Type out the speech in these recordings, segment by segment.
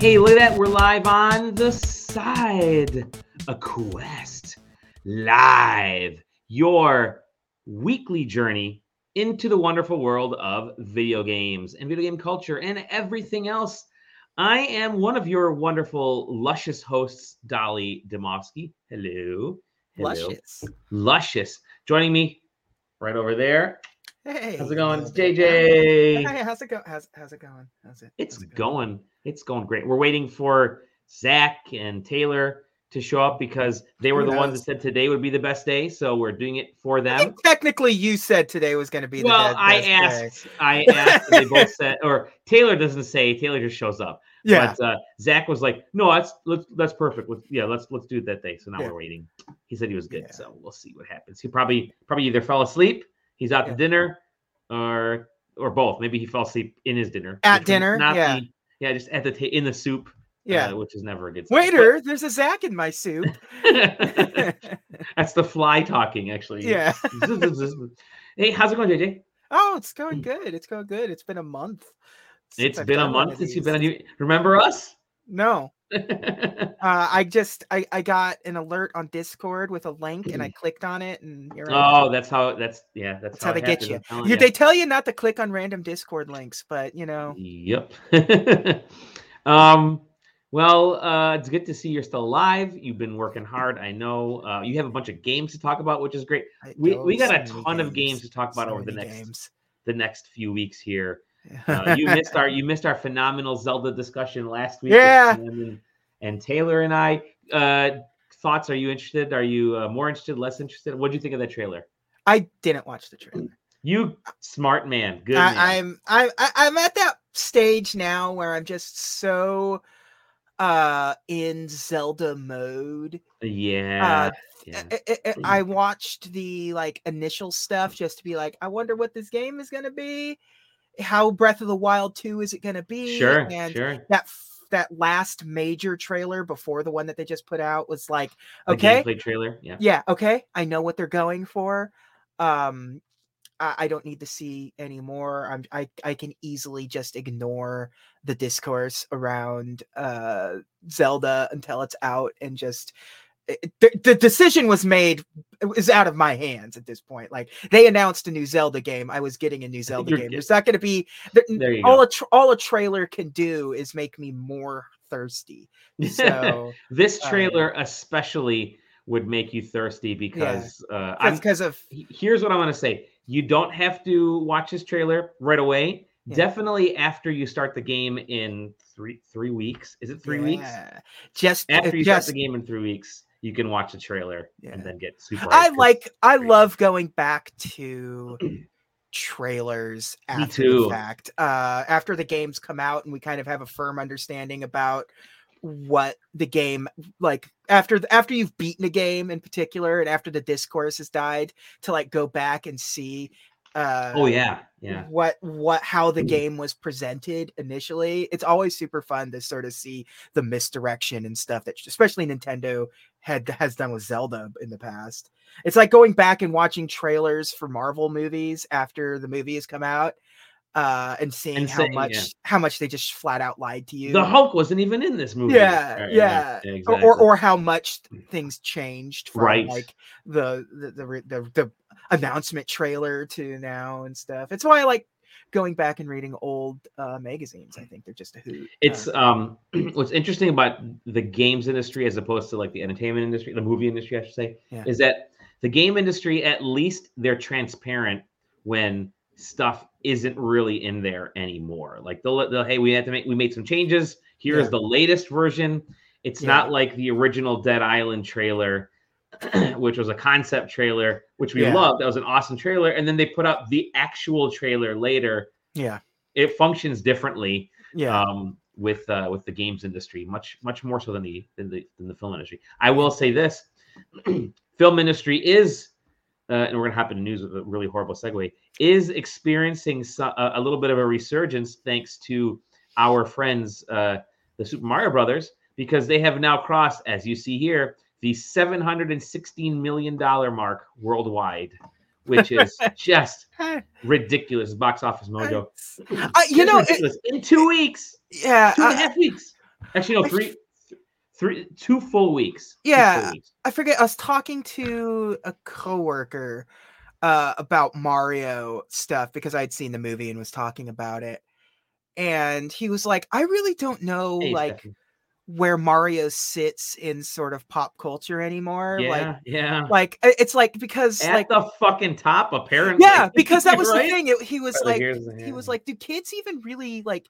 Hey, look at that. We're live on the side. A quest. Live. Your weekly journey into the wonderful world of video games and video game culture and everything else. I am one of your wonderful, luscious hosts, Dali Demofsky. Hello. Hello. Luscious. Luscious. Joining me right over there. Hey, How's it going? It's Hey, JJ. how's it go? How's how's it going? How's it? It's how's it going. It's going great. We're waiting for Zach and Taylor to show up because they were the ones that said today would be the best day. So we're doing it for them. technically, you said today was going to be the Well, best- I best day. asked. I asked. they both said, or Taylor doesn't say. Taylor just shows up. Yeah, But uh, Zach was like, "No, that's let's, that's perfect. Let's, yeah, let's let's do it that day." So now Yeah. we're waiting. He said he was good. Yeah. So we'll see what happens. He probably probably either fell asleep, he's out Yeah. to dinner, or or both. Maybe he fell asleep in his dinner At dinner, Not yeah. the- yeah, just at the ta- in the soup. yeah. uh, which is never a good. sign. Waiter, there's a Zach in my soup. That's the fly talking, actually. yeah. hey, how's it going, JJ? Oh, it's going good. It's going good. It's been a month. It's been a month since you've been on. you- Remember us? No, uh, I just I I got an alert on Discord with a link and I clicked on it and you're oh, that's how. That's yeah. That's, That's how it they get you. You, they tell you not to click on random Discord links, but you know, Yep. um. Well, uh, it's good to see you're still alive. You've been working hard. I know. Uh, you have a bunch of games to talk about, which is great. We- we got so a ton of games to talk about so over the next games. The next few weeks here. Uh, you missed our you missed our phenomenal Zelda discussion last week. Yeah. And, and Taylor and I. Uh, thoughts? Are you interested? Are you uh, more interested? Less interested? What do you think of that trailer? I didn't watch the trailer. You smart man. Good. man. I, I'm I, I I'm at that stage now where I'm just so uh in Zelda mode. yeah. yeah. I, I- I- I watched the like initial stuff just to be like, I wonder what this game is gonna be. How Breath of the Wild 2 is it gonna be? Sure. And Sure. that that last major trailer before the one that they just put out was like, okay, gameplay trailer. Yeah. yeah okay i know what they're going for um i, I don't need to see anymore i'm I, I can easily just ignore the discourse around uh zelda until it's out and just the, the decision was made it was out of my hands at this point like they announced a new zelda game i was getting a new zelda you're game get- there's not going to be there, all go. a tra- all a trailer can do is make me more thirsty so this um, trailer especially would make you thirsty because uh, because of here's what I'm gonna say. You don't have to watch this trailer right away. Yeah. Definitely after you start the game in three three weeks. Is it three weeks? Yeah. Just After uh, you just start the game in three weeks, you can watch the trailer Yeah. and then get super. I like I love going back to trailers after too. the fact. Uh after the games come out and we kind of have a firm understanding about what the game like after the, after you've beaten a game in particular and after the discourse has died to like go back and see uh Oh yeah, yeah. what what how the game was presented initially it's always super fun to sort of see the misdirection and stuff that especially nintendo had has done with zelda in the past it's like going back and watching trailers for marvel movies after the movie has come out uh and seeing And how saying, much yeah. how much they just flat out lied to you The Hulk wasn't even in this movie. yeah, Right, yeah. right, Or, exactly. or or how much things changed from Right. like the the, the the the announcement trailer to now and stuff. It's why I like going back and reading old uh, magazines. I think they're just a hoot. it's Uh, um what's interesting about the games industry as opposed to like the entertainment industry the movie industry i should say Yeah. is that the game industry at least they're transparent when stuff isn't really in there anymore like they'll, they'll hey we had to make we made some changes here's Yeah. the latest version it's Yeah. not like the original dead island trailer which was a concept trailer which we Yeah. loved that was an awesome trailer and then they put out the actual trailer later yeah, it functions differently yeah, um, with uh, with the games industry, much much more so than the than the than the film industry. I will say this: film industry is, uh, and we're gonna hop into news with a really horrible segue, is experiencing so, a, a little bit of a resurgence thanks to our friends, uh, the Super Mario Brothers, because they have now crossed, as you see here, the seven hundred and sixteen million dollar mark worldwide, which is just ridiculous. Box office mojo. I, you know, it, in two weeks, yeah. two and a half weeks. Actually, no, three, three, two full weeks. Yeah. full weeks. I forget. I was talking to a coworker uh, about Mario stuff because I'd seen the movie and was talking about it, and he was like, "I really don't know Hey, like Stephanie. where Mario sits in sort of pop culture anymore. yeah, Like, yeah. like it's like because At like the fucking top, apparently. yeah, because that was Right? the thing. It, he was Oh, like, he was like, do kids even really like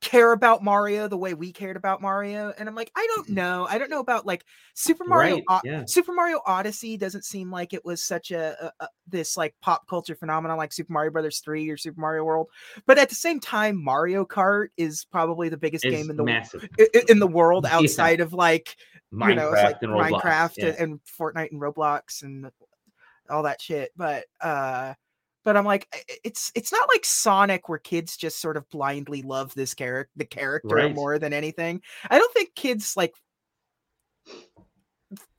care about Mario the way we cared about Mario? And I'm like, I don't know. I don't know about like Super Mario. Right, O- yeah. Super Mario Odyssey doesn't seem like it was such a, a, a this like pop culture phenomenon like Super Mario Brothers three or Super Mario World. But at the same time, Mario Kart is probably the biggest It's game in the massive. in the world Yeah. outside of like Minecraft you know, like and Roblox. Minecraft yeah. and, and Fortnite and Roblox and all that shit. But uh but I'm like it's it's not like Sonic where kids just sort of blindly love this character the character Right. more than anything. I don't think kids like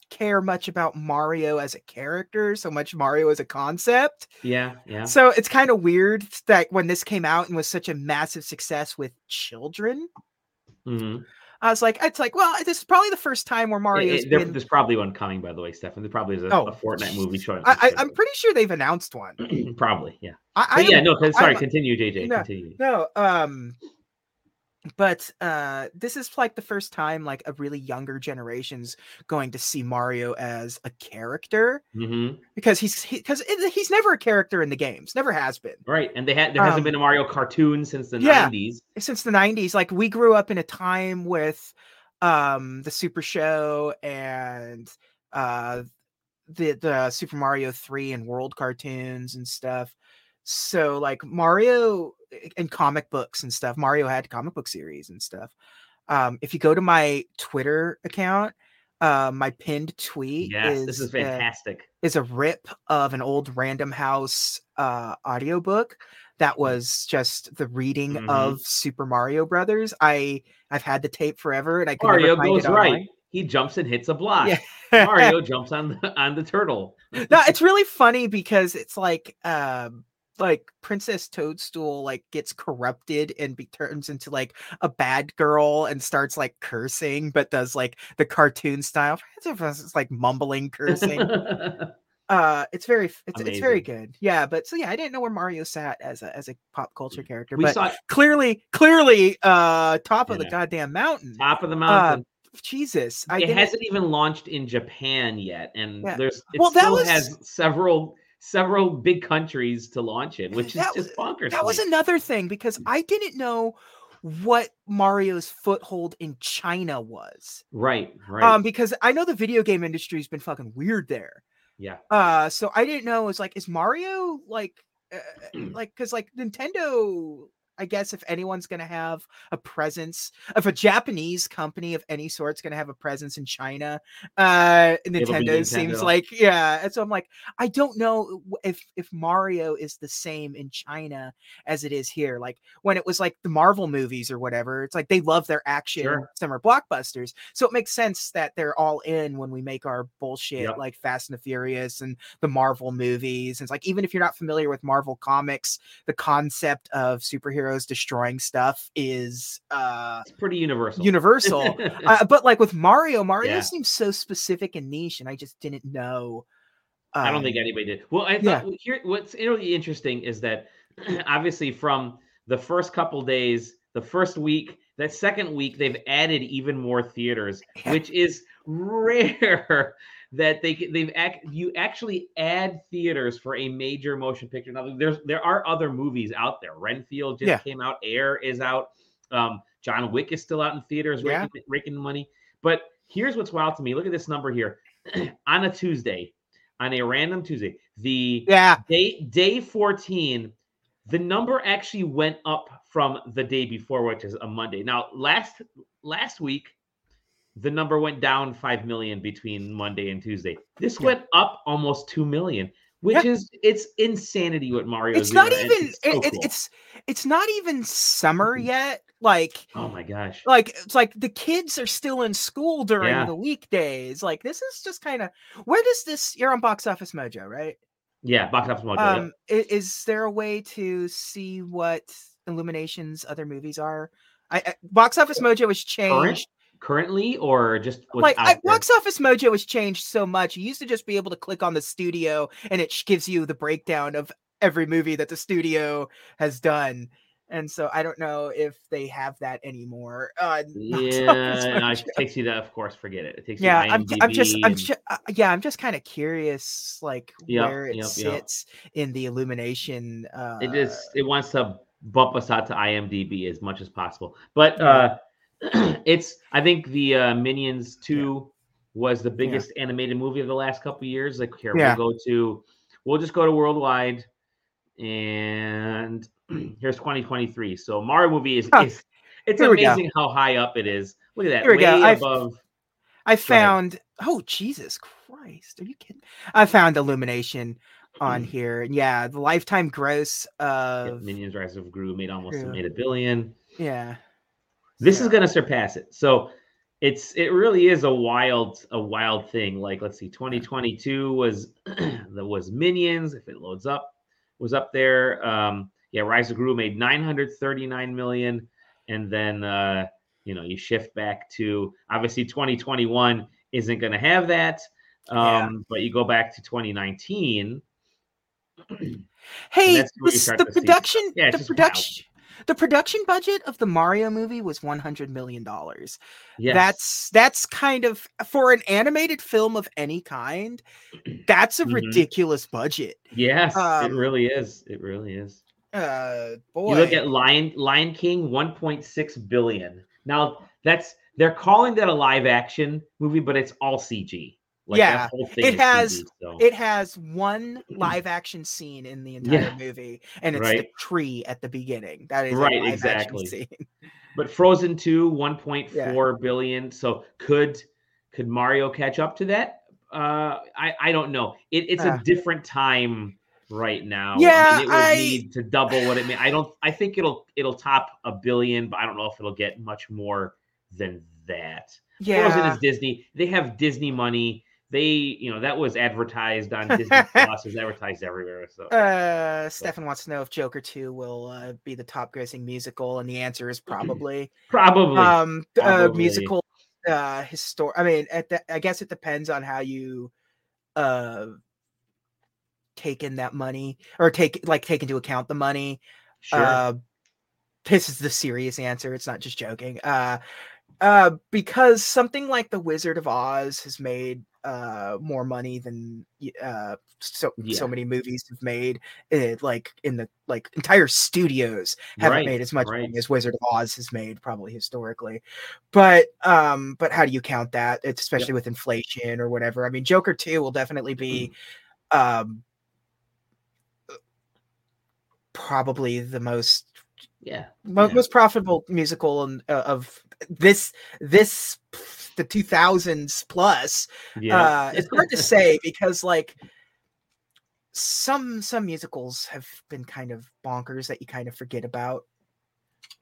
care much about Mario as a character so much Mario as a concept. yeah, yeah. So it's kind of weird that when this came out and was such a massive success with children, Mhm. I was like, it's like, well, this is probably the first time where Mario. There- been There's probably one coming, by the way, Stefan. There probably is a, Oh, a Fortnite movie showing. I, I'm pretty sure they've announced one. probably, yeah. I, I yeah, no. Sorry, I'm- continue, JJ. no, continue. no, um, but uh, this is like the first time like a really younger generation's going to see Mario as a character hmm because he's because he's never a character in the games, never has been Right, and they had there hasn't Um, been a Mario cartoon since the yeah. '90s. since the 90s. Like we grew up in a time with um the Super Show and uh the the Super Mario 3 and World cartoons and stuff. So like Mario and comic books and stuff. Mario had comic book series and stuff. Um if you go to my Twitter account, uh, my pinned tweet Yes, is this is uh, fantastic. is a rip of an old Random House uh audiobook that was just the reading Mhm. of Super Mario Brothers. I I've had the tape forever and I could Mario never find goes it right. He jumps and hits a block. Yeah. Mario jumps on the, on the turtle. no, it's really funny because it's like um like Princess Toadstool like gets corrupted and be, turns into like a bad girl and starts like cursing, but does like the cartoon style. It's like mumbling cursing. uh it's very it's, it's very good yeah but so yeah i didn't know where mario sat as a as a pop culture character we but saw clearly clearly uh top of the goddamn mountain top of the mountain. jesus i it didn't hasn't even launched in Japan yet, and Yeah. there's it Well, that still was- has several several big countries to launch in, which is That just bonkers. that was another thing because i didn't know what mario's foothold in china was right, right. um because i know the video game industry's been fucking weird there yeah, uh so i didn't know it's like is mario like uh, like because like nintendo i guess if anyone's gonna have a presence if a japanese company of any sort's gonna have a presence in china uh nintendo, seems like yeah and so i'm like i don't know if if mario is the same in china as it is here like when it was like the marvel movies or whatever it's like they love their action Sure. summer blockbusters so it makes sense that they're all in when we make our bullshit Yep. like Fast and the Furious and the Marvel movies. And it's like even if you're not familiar with Marvel comics, the concept of destroying stuff is uh it's pretty universal. universal. uh, but like with Mario, Mario Yeah. seems so specific and niche, and I just didn't know. I don't think um, anybody did. Well, I yeah. thought here what's really interesting is that obviously from the first couple days, the first week, that second week, they've added even more theaters, which is rare that they they've act you actually add theaters for a major motion picture. Now there's there are other movies out there. Renfield just Yeah. came out. Air is out. Um, John Wick is still out in theaters, Yeah. raking, raking money. But here's what's wild to me. Look at this number here. on a Tuesday, on a random Tuesday, the Yeah, day day 14, the number actually went up from the day before, which is a Monday. Now, last last week, the number went down 5 million between Monday and Tuesday. This Yeah. went up almost 2 million, which Yeah. is it's insanity what Mario it's is not doing, even. it's so it- cool. it's it's not even summer yet. Like oh my gosh. like it's like the kids are still in school during Yeah. the weekdays. Like this is just kind of where does this? You're on Box Office Mojo, right? Yeah, box office mojo. Um, i- is there a way to see what Illumination's other movies are I, I Box Office Mojo was changed. Currently or just Like I. Box Office Mojo has changed so much. You used to just be able to click on the studio and it gives you the breakdown of every movie that the studio has done. And so I don't know if they have that anymore. Uh, Yeah, no, it takes you to, of course, forget it. It takes yeah you. i'm, I'm just i'm IMDb just yeah i'm just kind of curious like Yep, where it yep, yep. sits in the illumination uh and it is. It wants to bump us out to IMDb as much as possible, but uh, it's. I think the uh, Minions Two was the biggest animated movie of the last couple years. Like here, Yeah. we'll go to. We'll just go to worldwide, and here's 2023. So Mario movie is. Huh. is it's amazing how high up it is. Look at that. Here we way go. Above. i found oh jesus christ are you kidding i found illumination on here yeah the lifetime gross yeah, of Minions Rise of Gru made almost Yeah. made a billion. yeah This is going to surpass it. So it's it really is a wild a wild thing. Like let's see, 2022 was that was Minions. If it loads up, was up there. Um, yeah, Rise of Gru made 939 million, and then uh, you know you shift back to obviously 2021 isn't going to have that. Um, Yeah. but you go back to 2019. hey that's where you this- start the production Yeah, the production the production budget of the mario movie was 100 million dollars Yes. That's that's kind of for an animated film of any kind. That's a Mhm. ridiculous budget. yes, it um, really is. It really is. Uh, boy. You look at Lion Lion King, 1.6 billion. Now that's they're calling that a live action movie, but it's all CG. Like Yeah, that whole thing it has- CG, so. it has one live action scene in the entire Yeah. movie, and it's the tree at the beginning. That is Right, live exactly. scene. but Frozen 2, 1.4 billion. Yeah. So could could Mario catch up to that? Uh I, I don't know. It, it's Uh. a different time right now. Yeah, I mean, it would I- need to double what it made. I don't I think it'll it'll top a billion, but I don't know if it'll get much more than that. Yeah, Frozen is Disney. They have Disney money. They, you know, that was advertised on Disney Plus. It was advertised everywhere. So uh, Stefan wants to know if Joker Two will uh, be the top grossing musical, and the answer is probably. probably. um uh, musical uh histor i mean at the, i guess it depends on how you uh take in that money or take like take into account the money sure. uh this is the serious answer it's not just joking uh uh because something like the wizard of oz has made uh more money than uh so Yeah. so many movies have made it like in the like entire studios haven't Right, made as much right. money as Wizard of Oz has made, probably historically. But um, but how do you count that? It's especially with inflation or whatever. I mean, Joker 2 will definitely be um probably the most yeah. mo- Yeah. most profitable musical in, uh, of this this the 2000s plus Yeah. uh it's hard to say because like some some musicals have been kind of bonkers that you kind of forget about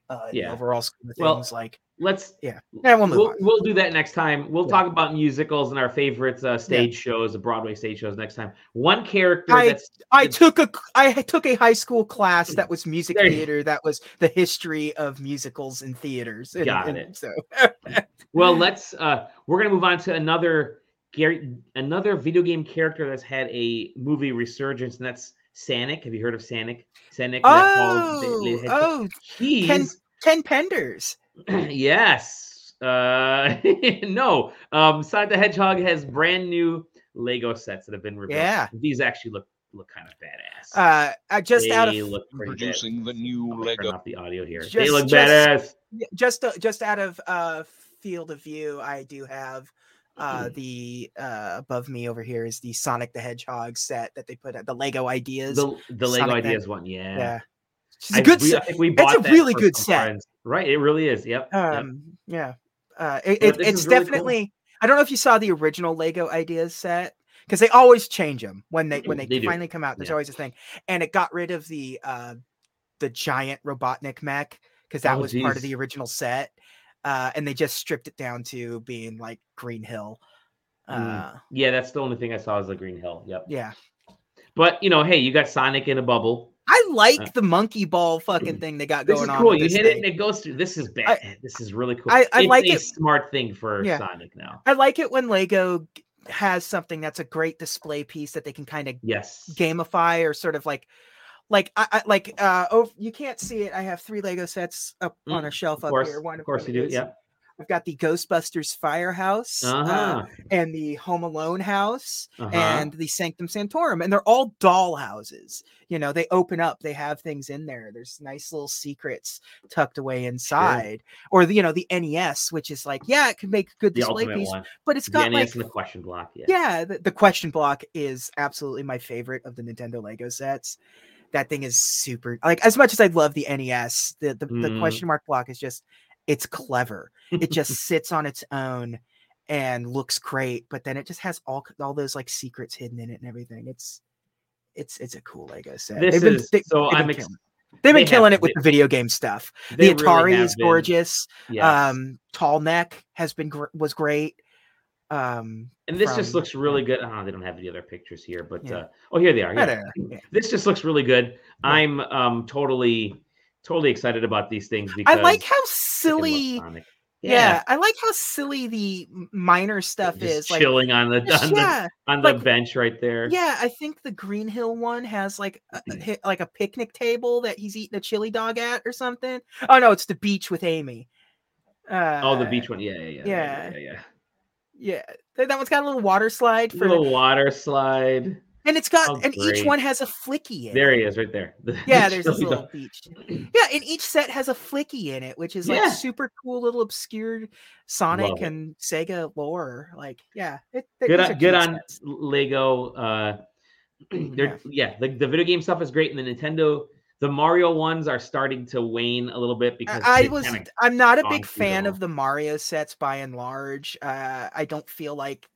uh Yeah. overall scheme of Well, things like Let's yeah yeah we'll move we'll, we'll do that next time. We'll Yeah. talk about musicals and our favorite uh, stage shows, the Broadway stage shows next time. One character I- that's i took a i took a high school class that was music There theater that was the history of musicals and theaters and- Got and it. so well, let's uh we're gonna move on to another Gary another video game character that's had a movie resurgence, and that's Sanic. Have you heard of Sanic? Sanic. oh oh he's Ken Penders. yes. Uh, no. Um, Sonic the Hedgehog has brand new Lego sets that have been revealed. Yeah. These actually look look kind of badass. Uh, uh just they out of look pretty bad. Producing the new I'll turn off the audio here. they Just- look just- badass. Just uh, just out of uh field of view i do have Mm-hmm. uh the uh above me over here is the sonic the hedgehog set that they put at the lego ideas The the Lego Sonic the- ideas one, yeah. yeah it's I, a good I we a really good set. friends. Right, it really is. Yep. yep. um yeah uh it, it- it's really cool. definitely i don't know if you saw the original lego ideas set because they always change them when they when they, They do. finally come out there's Yeah. always a thing and it got rid of the uh the giant robotnik mech because that Oh, was part of the original set uh and they just stripped it down to being like green hill uh Mm. Yeah, that's the only thing I saw is the Green Hill. Yep. yeah But you know, hey, you got Sonic in a bubble. I like Uh, the monkey ball fucking thing they got This going is on. cool. with You hit it and it goes through. This is bad. this is really cool. I- I it's like a it- smart thing for Yeah. Sonic now. I like it when Lego has something that's a great display piece that they can kind of Yes. gamify or sort of like like I, I like uh oh you can't see it. I have three Lego sets up on a shelf Of up course, here. One of course you do. is- Yeah. We've got the Ghostbusters Firehouse uh, Uh-huh. and the Home Alone house uh-huh. and the Sanctum Sanctorum, and they're all doll houses. You know, they open up, they have things in there. There's nice little secrets tucked away inside. Or the you know the NES, which is like, yeah, it can make good the display piece, one. but it's got NES like and the question block. Yeah. yeah, the, the question block is absolutely my favorite of the Nintendo Lego sets. That thing is super like as much as I love the NES, the the, the Mhm. question mark block is just it's clever. It just sits on its own and looks great, but then it just has all all those like secrets hidden in it and everything. It's it's it's a cool Lego set. This They've been- is they- so. they've been I'm. Ex- killing it. They've been they killing it with they- the video game stuff. they the Atari have is gorgeous. Yes. Um, Tall Neck has been gr- was great. Um, and this just looks really good. Oh, they don't have any other pictures here, but Yeah. uh, oh, here they are. yeah. This just looks really good. I'm um totally, totally excited about these things because I like how I freaking love silly. Sonic. Yeah. I like how silly the minor stuff just is. Like, chilling on the just- on the, yeah, on the bench right there. yeah. I think the Green Hill one has like a, a like a picnic table that he's eating a chili dog at or something. Oh no, it's the beach with Amy. Uh, Oh, the beach one. Yeah, yeah, yeah. yeah. yeah, yeah. Yeah, Th- that one's got a little water slide for, Little water slide. And it's got, Oh, and each one has a flicky in. it. There he is, right there. The- Yeah, the there's this chili little beach. Yeah, and each set has a flicky in it, which is like Yeah. super cool little obscure Sonic it. and Sega lore. Like, yeah, it, Good on, good on sets. Lego. Uh, they're yeah, the, the video game stuff is great, and the Nintendo, the Mario ones are starting to wane a little bit because I, I was I'm not a big fan of the Mario sets by and large. Uh, I don't feel like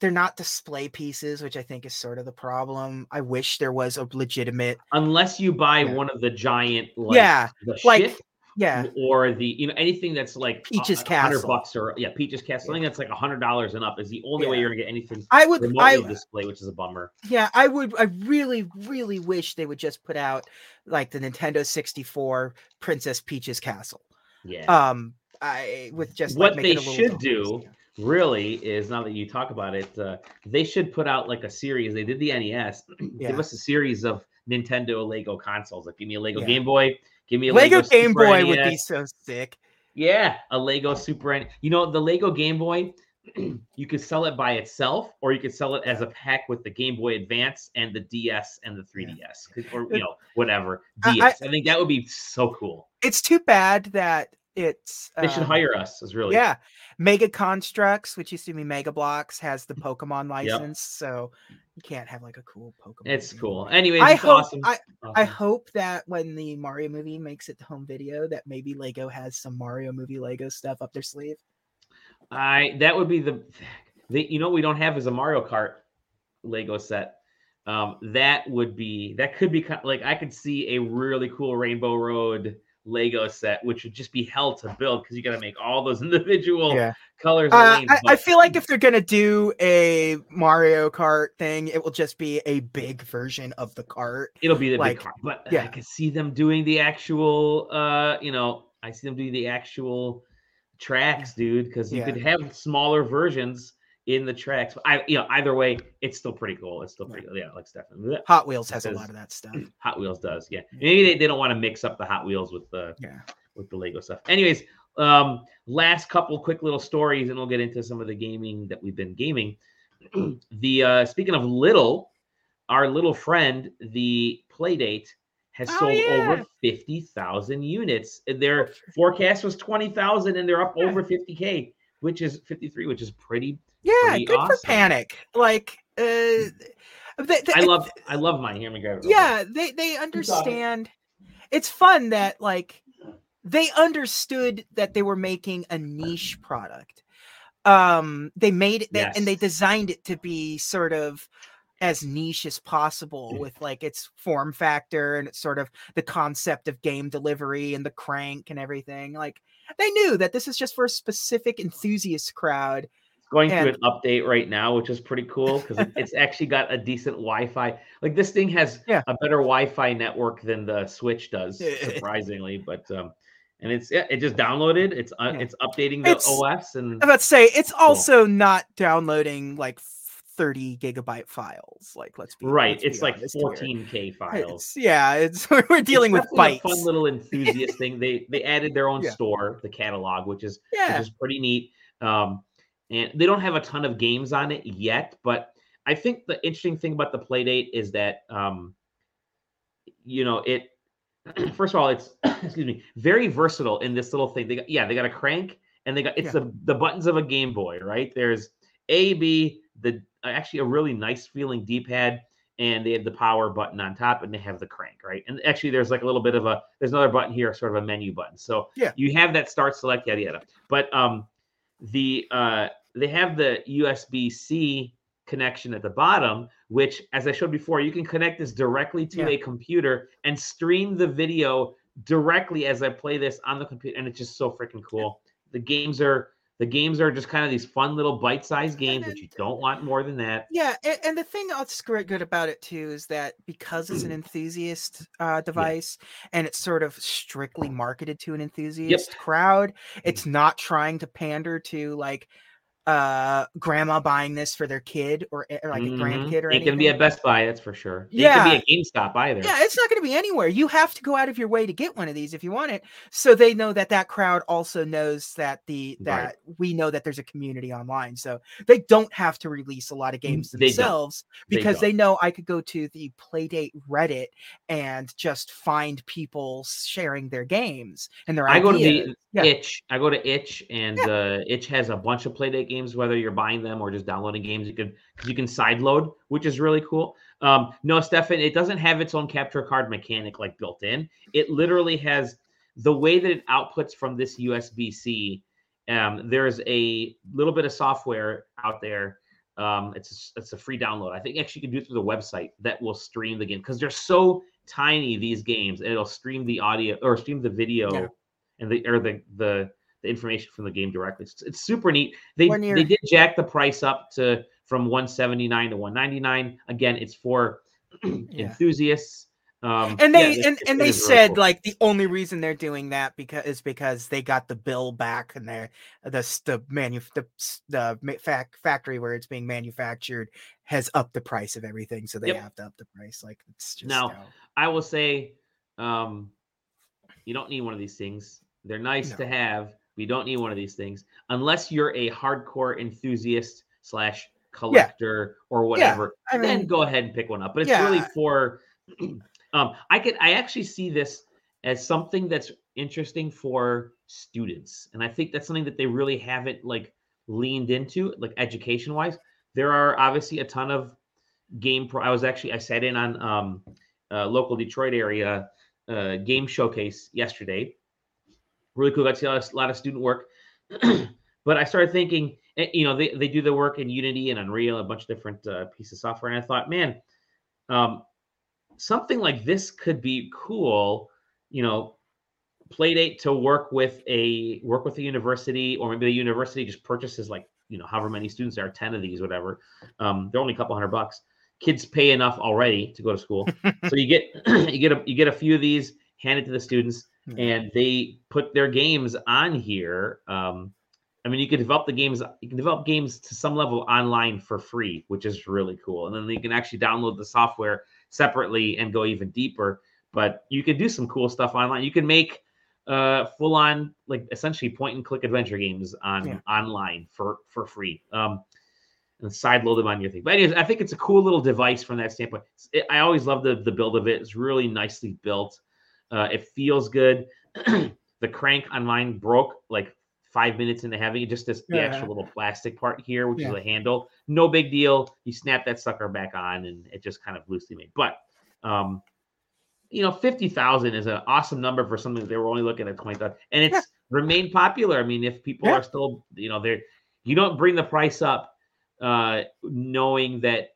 they're not display pieces, which I think is sort of the problem. I wish there was a legitimate, unless you buy Yeah. one of the giant like yeah, the like yeah, or the you know anything that's like Peach's a hundred Castle. bucks or yeah Peach's Castle. Something that's like a hundred dollars and up is the only way you're gonna get anything I would, remotely I display, which is a bummer. yeah, I would, I really, really wish they would just put out like the Nintendo 64 Princess Peach's Castle. Yeah. Um, I with just what like, they it a little should do really is now that you talk about it, uh, they should put out like a series. They did the NES. Yeah. Give us a series of Nintendo Lego consoles. Like give me a Lego Yeah. Game Boy. Give me a Lego, Lego, Game Super Boy would be so sick. Yeah, a Lego Super. N- You know the Lego Game Boy. you could sell it by itself, or you could sell it as a pack with the Game Boy Advance and the DS and the 3DS, 'cause- or you know whatever I- DS. I, think that would be so cool. It's too bad that it's They should um, hire us. Is really Yeah, Mega Construx, which used to be Mega Bloks, has the Pokemon license, so you can't have like a cool Pokemon. It's cool. anyway I hope awesome. I, I hope that when the Mario movie makes it to home video, that maybe Lego has some Mario movie Lego stuff up their sleeve. I that would be the, the you know what we don't have is a Mario Kart Lego set. Um, that would be that could be kind like I could see a really cool Rainbow Road Lego set, which would just be hell to build because you got to make all those individual Yeah. colors. Uh, I, I feel like if they're gonna do a Mario Kart thing, it will just be a big version of the cart. it'll be the like, big car. But yeah. I can see them doing the actual. Uh, you know, I see them doing the actual tracks, dude, because you Yeah. could have smaller versions in the tracks. I, you know, either way, it's still pretty cool. It's still Yeah. pretty, yeah, like definitely. Hot Wheels has a lot of that stuff. Hot Wheels does, yeah. Maybe they, they don't want to mix up the Hot Wheels with the Yeah. with the Lego stuff. Anyways, um, last couple quick little stories, and we'll get into some of the gaming that we've been gaming. the uh, speaking of little, our little friend, the Playdate, has Oh, sold yeah. over fifty thousand units. Their forecast was twenty thousand, and they're up Yeah. over fifty k, which is fifty three, which is pretty. Yeah, Pretty good for. Panic. Like, uh, they, they- I love, I love my Here, let me grab it. real quick. yeah they they understand it's fun that like they understood that they were making a niche product um they made it that and they designed it to be sort of as niche as possible with like its form factor and it's sort of the concept of game delivery and the crank and everything like they knew that this is just for a specific enthusiast crowd going And- through an update right now, which is pretty cool because it's actually got a decent Wi-Fi. Like this thing has Yeah. a better Wi-Fi network than the Switch does, surprisingly. But um, and it's yeah, it just downloaded. It's uh, Yeah. it's updating the It's- OS and I'm about to say it's also not downloading like 30 gigabyte files. Like let's be right, let's be it's like 14k files. It's, yeah, it's we're dealing It's with bytes. a fun little enthusiast thing. They they added their own Yeah. store, the catalog, which is yeah, which is pretty neat. Um, and they don't have a ton of games on it yet, but I think the interesting thing about the Playdate is that um, you know it. First of all, it's excuse me, very versatile in this little thing. They got yeah, they got a crank and they got it's Yeah. the the buttons of a Game Boy, right? There's A, B, the actually a really nice feeling D-pad, and they have the power button on top, and they have the crank, right? And actually, there's like a little bit of a there's another button here, sort of a menu button. So Yeah. you have that start, select, yada yada. But um, the uh, they have the USB C connection at the bottom, which, as I showed before, you can connect this directly to Yeah. a computer and stream the video directly as I play this on the computer, and it's just so freaking cool. The games are the games are just kind of these fun little bite-sized games that you don't want more than that. yeah, and, and the thing that's great good about it too is that because it's an enthusiast uh, device and it's sort of strictly marketed to an enthusiast crowd, it's not trying to pander to like uh grandma buying this for their kid or, or like a Mhm. grandkid or anything. gonna be at Best Buy, that's for sure. Ain't Yeah. gonna be a GameStop either. Yeah, it's not going to be anywhere. You have to go out of your way to get one of these if you want it. So they know that that crowd also knows that the Right. that we know that there's a community online. So they don't have to release a lot of games They themselves They because don't. they, know I could go to the Playdate Reddit and just find people sharing their games and their I go to the Yeah. Itch. I go to Itch, and uh, Itch has a bunch of Playdate games. Whether you're buying them or just downloading games, you can because you can side load, which is really cool. Um, no, Stefan, it doesn't have its own capture card mechanic like built in. It literally has the way that it outputs from this USB C. Um, there's a little bit of software out there. Um, it's it's a free download. I think actually you can do it through the website that will stream the game because they're so tiny these games, and it'll stream the audio or stream the video Yeah. and the or the the the information from the game directly. It's, it's super neat. They they did jack the price up to from 179 to 199. Again, it's for enthusiasts. Um, and yeah, they it's- and, and they really said cool. like the only reason they're doing that because is because they got the bill back and they're the the manu the, the fac- factory where it's being manufactured has upped the price of everything so they Yep. have to up the price like it's just Now, I will say, um, you don't need one of these things. They're nice No. to have. You don't need one of these things unless you're a hardcore enthusiast slash collector or whatever. I then go ahead and pick one up. But it's really for. um, I could. I actually see this as something that's interesting for students, and I think that's something that they really haven't like leaned into, like education wise. There are obviously a ton of game pro. I was actually I sat in on um, uh, local Detroit area uh, game showcase yesterday. Really cool. Got to see a lot of, lot of student work. but I started thinking, eh, you know, they, they do the work in Unity and Unreal, a bunch of different uh, pieces of software. And I thought, man, um, something like this could be cool, you know, Playdate to work with a work with a university, or maybe the university just purchases like you know however many students there are, ten of these, whatever. Um, they're only a couple hundred bucks. Kids pay enough already to go to school, so you get you get a you get a few of these, handed to the students, Yeah. and they put their games on here. Um, I mean, you can develop the games. You can develop games to some level online for free, which is really cool. And then you can actually download the software separately and go even deeper. But you can do some cool stuff online. You can make uh, full on, like essentially point and click adventure games on Yeah. online for for free. Um, and side load them on your thing. But anyways, I think it's a cool little device from that standpoint. It, I always love the the build of it. It's really nicely built. Uh, it feels good. the crank on mine broke like five minutes into having it. Just this the actual little plastic part here, which Yeah. is a handle. No big deal. You snap that sucker back on, and it just kind of loosely made. But um, you know, fifty thousand is an awesome number for something that they were only looking at twenty thousand, and it's Yeah. remained popular. I mean, if people Yeah. are still, you know, they're you don't bring the price up, uh, knowing that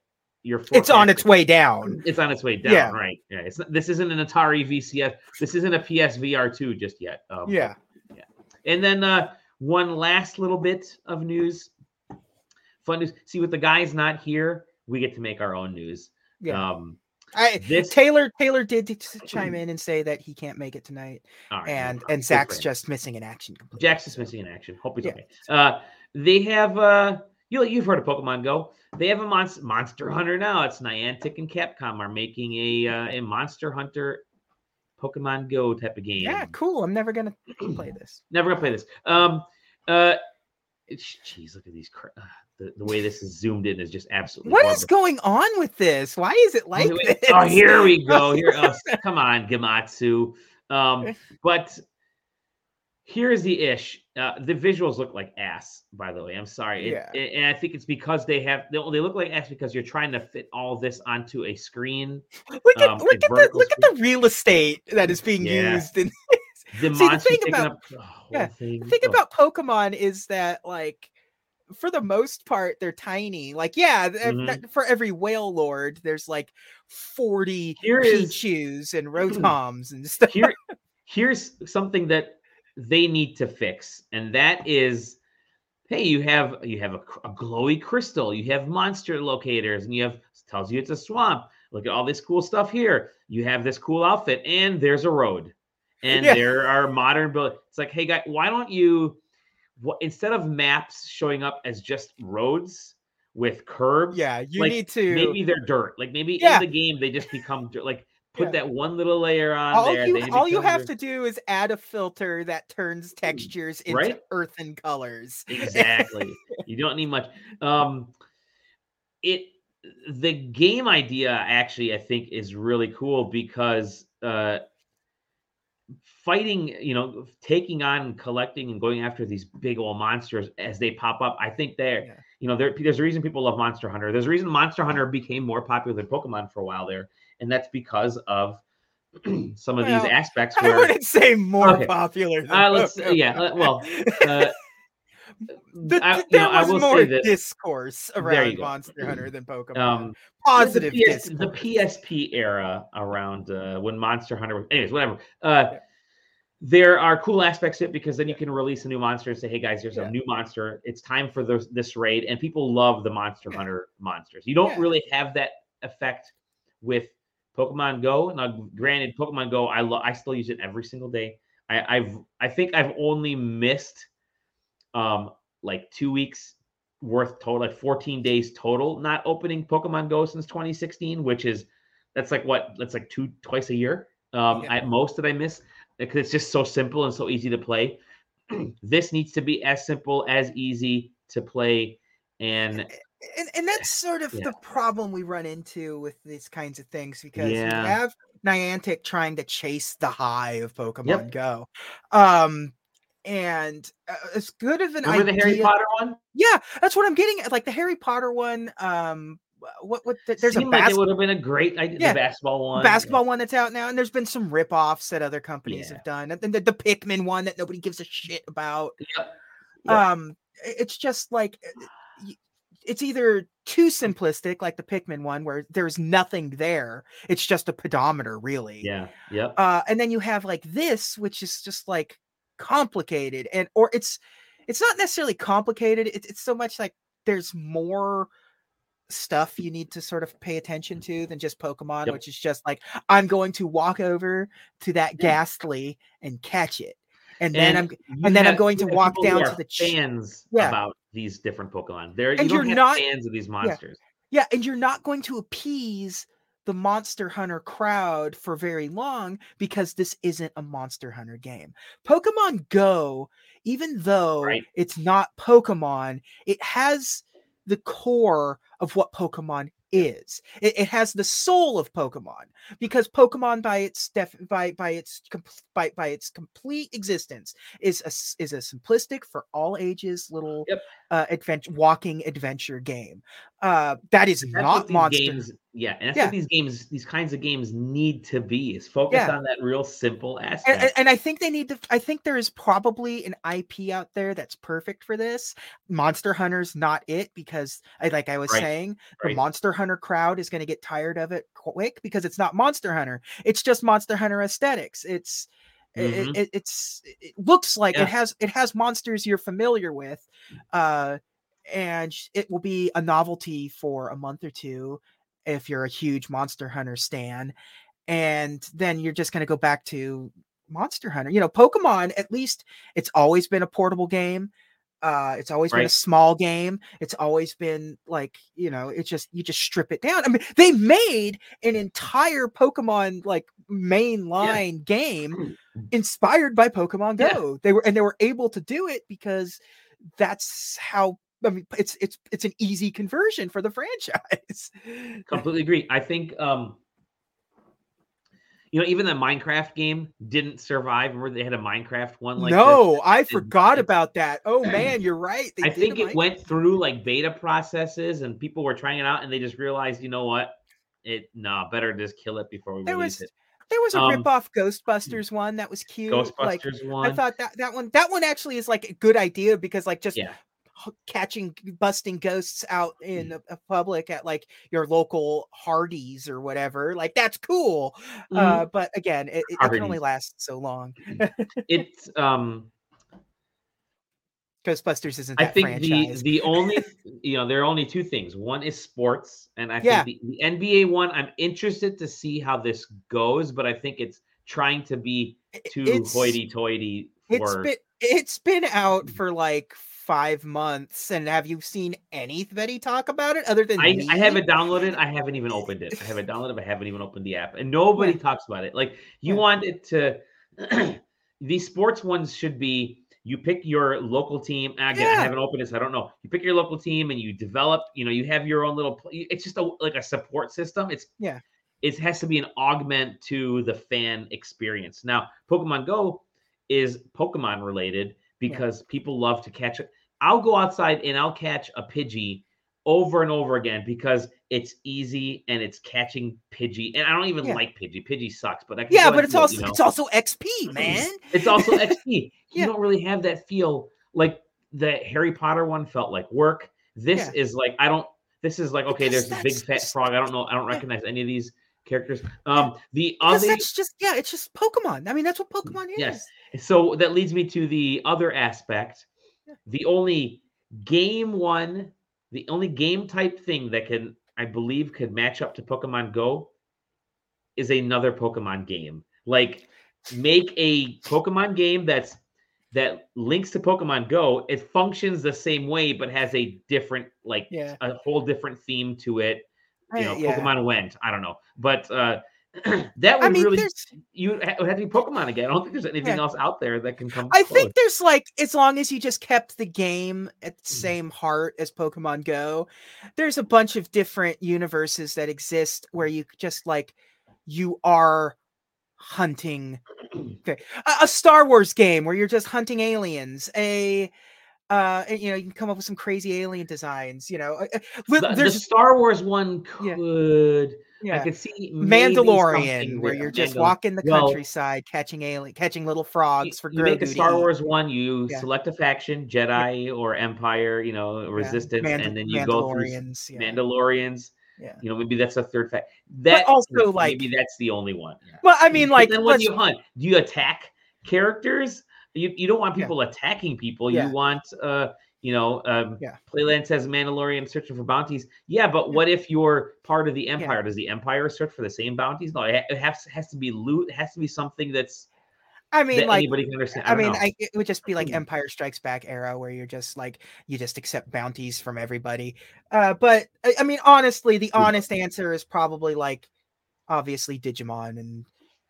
you're it's on its way down It's on its way down, Yeah. right? Yeah, it's not, this isn't an Atari VCS. This isn't a PSVR two just yet. Um, yeah and then uh, one last little bit of news. fun news. See, with the guys not here, we get to make our own news. Yeah. Um, I, this- Taylor Taylor did chime in and say that he can't make it tonight, right, and no and Zach's just missing in action. completely, Jack's so- missing in action. Hope he's Yeah. okay. Uh, they have uh, you you've heard of Pokemon Go. They have a monster Monster Hunter now. It's Niantic and Capcom are making a uh, a Monster Hunter Pokemon Go type of game. Yeah, cool. I'm never gonna play this. Never gonna play this. Um, uh, it's- jeez, look at these. Uh, the, the way this is zoomed in is just absolutely. What horrible. is going on with this? Why is it like Wait, this? Oh, here we go. Here, oh, come on, Gematsu. Um, but here's the ish. Uh, the visuals look like ass. By the way, I'm sorry, It- Yeah. it- and I think it's because they have they, they look like ass because you're trying to fit all this onto a screen. Look at um, look at the vertical look at the real estate that is being Yeah. used. And The See, the thing about- up the yeah, thing. the thing Oh, about Pokemon is that like for the most part they're tiny. Like yeah, Mhm. that- for every Wailord there's like 40 Here is- Pichus and Rotoms and stuff. here here's something that they need to fix. And that is hey you have you have a, a glowy crystal you have monster locators and you have tells you it's a swamp. Look at all this cool stuff here. You have this cool outfit and there's a road. And Yeah. there are modern build it's like hey guy why don't you what instead of maps showing up as just roads with curbs Yeah, you like, need to maybe they're dirt. Like maybe Yeah. in the game they just become dirt. Like put Yeah. that one little layer on all there you all you have dirt. to do is add a filter that turns textures into right? earthen colors. exactly you don't need much um it the game idea actually i think is really cool because uh fighting you know taking on collecting and going after these big old monsters as they pop up i think they're Yeah. you know there, there's a reason people love monster hunter there's a reason monster hunter became more popular than pokemon for a while there and that's because of some of Well, these aspects I where wouldn't say more Okay. popular. Than Uh, let's- Pokemon. yeah, well, uh, The- I, there know, I was more discourse around. Monster Hunter than Pokemon. um, Positive the, PS, the PSP era around uh, when Monster Hunter was, anyways, whatever. Uh, Yeah. There are cool aspects to it because then you can release a new monster and say, "Hey guys, there's Yeah. a new monster. It's time for this this raid." And people love the Monster Yeah. Hunter monsters. You don't really have that effect with Pokemon Go. Now, granted, Pokemon Go, I lo- I still use it every single day. I, I've I think I've only missed um like two weeks worth total, like 14 days total, not opening Pokemon Go since 2016, which is that's like what that's like two twice a year. Um, Yeah. at most that I miss because it's just so simple and so easy to play. this needs to be as simple as easy to play, and and, and that's sort of Yeah. the problem we run into with these kinds of things because you Yeah. have Niantic trying to chase the high of Pokemon Yep. Go. Um and uh, as good of an remember the Harry idea- Potter one? Yeah, that's what I'm getting at. Like the Harry Potter one, um what what th- there's a Seemed like it basketball would have been a great idea. Yeah. The basketball one, basketball one that's out now, and there's been some rip-offs that other companies Yeah. have done, and then the, the Pikmin one that nobody gives a shit about. Yep. Yep. Um, it's just like uh, it's either too simplistic, like the Pikmin one, where there's nothing there. It's just a pedometer, really. Yeah. Yep. Uh, and then you have like this, which is just like complicated, and or it's it's not necessarily complicated. It's it's so much like there's more stuff you need to sort of pay attention to than just Pokemon, Yep. which is just like I'm going to walk over to that Gastly and catch it. And then I'm and then I'm going to walk down to the ch- fans Yeah. about these different Pokemon. There, you And don't you're have not- fans of these monsters. Yeah, and you're not going to appease the Monster Hunter crowd for very long because this isn't a Monster Hunter game. Pokemon Go, even though Right. it's not Pokemon, it has the core of what Pokemon is. It, it has the soul of Pokemon because Pokemon, by its def, by by its by by its complete existence, is a is a simplistic for all ages little Yep. uh, adventure walking adventure game. Uh, that is not monster. games. Yeah, and that's Yeah. what these games, these kinds of games, need to be. Is focus Yeah. on that real simple aspect. and, and I think they need to. I think there is probably an IP out there that's perfect for this. Monster Hunter's not it because, I, like I was Right, saying, the. Monster Hunter crowd is going to get tired of it quick because it's not Monster Hunter. It's just Monster Hunter aesthetics. It's it- Mhm. it, it's it looks like Yeah. it has it has monsters you're familiar with, uh, and it will be a novelty for a month or two if you're a huge Monster Hunter stan, and then you're just going to go back to Monster Hunter. You know, Pokemon. At least it's always been a portable game. Uh, it's always been a small game. It's always been like you know, it's just you just strip it down. I mean, they made an entire Pokemon like mainline game inspired by Pokemon Yeah. Go. They were and they were able to do it because that's how I mean it's it's it's an easy conversion for the franchise. completely agree. I think um you know even the Minecraft game didn't survive. Remember they had a Minecraft one like this? no, I it- forgot it- about that. Oh man, you're right. They I think it Min- went through like beta processes and people were trying it out and they just realized, you know what? It nah, better just kill it before we There release was it. there was a um, rip-off Ghostbusters one that was cute. Like Ghostbusters one. I thought that that one that one actually is like a good idea because like just Yeah. Catching busting ghosts out Mm. in a, a public at like your local Hardee's or whatever like that's cool Mhm. uh but again it, it, can only last so long it's um Ghostbusters isn't I think franchise the the only you know there are only two things. One is sports, and I Yeah. think the, the NBA one. I'm interested to see how this goes, but I think it's trying to be too hoity-toity it's for. been it's been out Mm. for like five months and have you seen anybody talk about it other than I. I have it downloaded. I haven't even opened it. I have it downloaded. but I haven't even opened the app, and nobody Yeah. talks about it. Like you Yeah. want it to. these sports ones should be. You pick your local team. Again, Yeah. I haven't opened this. I don't know. You pick your local team and you develop. You know, you have your own little. It's just a like a support system. It's Yeah. It has to be an augment to the fan experience. Now, Pokemon Go is Pokemon related because people love to catch it. I'll go outside and I'll catch a Pidgey over and over again because it's easy and it's catching Pidgey. And I don't even Yeah. like Pidgey. Pidgey sucks, but I can yeah but it's do it, also you know? it's also xp man It's also XP. You Yeah. don't really have that feel like the Harry Potter one felt like work. This Yeah. is like I don't. This is like okay. Because There's a big fat frog. I don't know. I don't Yeah. recognize any of these characters. Um, the other that's just yeah it's just pokemon i mean that's what pokemon is yes. So that leads me to the other aspect. Yeah. The only game one, the only game type thing that can, I believe, could match up to Pokemon Go is another Pokemon game. Like make a Pokemon game that's that links to Pokemon Go. It functions the same way, but has a different, like yeah a whole different theme to it. You know, yeah. Pokemon went. I don't know, but uh that would i mean really there's you it would have to be Pokemon again. I don't think there's anything Yeah. else out there that can come. I close. think there's like as long as you just kept the game at the Mm. same heart as Pokemon Go, there's a bunch of different universes that exist where you just like you are hunting a, a Star Wars game where you're just hunting aliens, a uh you know you can come up with some crazy alien designs, you know. uh, uh, the, the there's Star Wars one could Yeah. could. I yeah. could see Mandalorian, where you're just Mandal- walking the Well, countryside, catching alien, catching little frogs for you make a Star. Wars one. You Yeah. select a faction, Jedi or Empire, you know, Resistance, and then you go through Mandalorians. yeah. Mandalorians. Yeah. You know, maybe that's a third fact. That also, like- maybe that's the only one. Well, I mean, But like, then when you hunt, do you attack characters? You, you don't want Yeah. people attacking people. Yeah. You want uh you know um Yeah. Playland says Mandalorian searching for bounties. Yeah, but what if you're part of the Empire? Does the Empire search for the same bounties? No, it, has has to be loot. It has to be something that's I mean, like, anybody can understand. I, I mean. I, it would just be like Hmm. Empire Strikes Back era, where you're just like you just accept bounties from everybody. Uh, but I, I mean, honestly, the Hmm. honest answer is probably like obviously Digimon and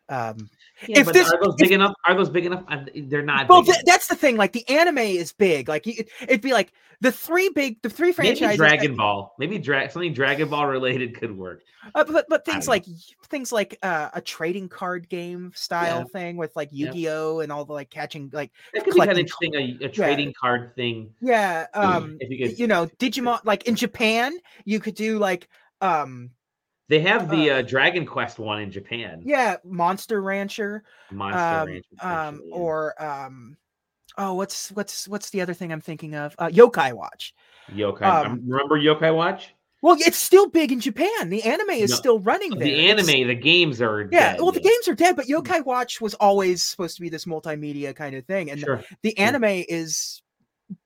um. yeah, if but this- are those if- big enough? Are those big enough? They're not. Well, th- that's the thing. Like the anime is big. Like it'd be like the three big, the three Maybe franchises. that- Dragon Ball. Maybe dra- something Dragon Ball related could work. Uh, but but things don't know. like things like uh, a trading card game style Yeah. thing with like Yu-Gi-Oh and all the like catching like That could be kind of interesting. A, a trading card thing. yeah um if you could, you know Digimon like in Japan you could do like um they have the uh, uh, Dragon Quest one in Japan. yeah Monster Rancher Monster um, Ranch. um yeah. or um oh what's what's what's the other thing I'm thinking of uh Yokai Watch Yokai. um, um, remember Yokai Watch? well it's still big in Japan the anime is No, still running there The It's- anime, the games are. yeah dead, well the games are dead but Yokai Watch was always supposed to be this multimedia kind of thing and Sure. the Sure. anime is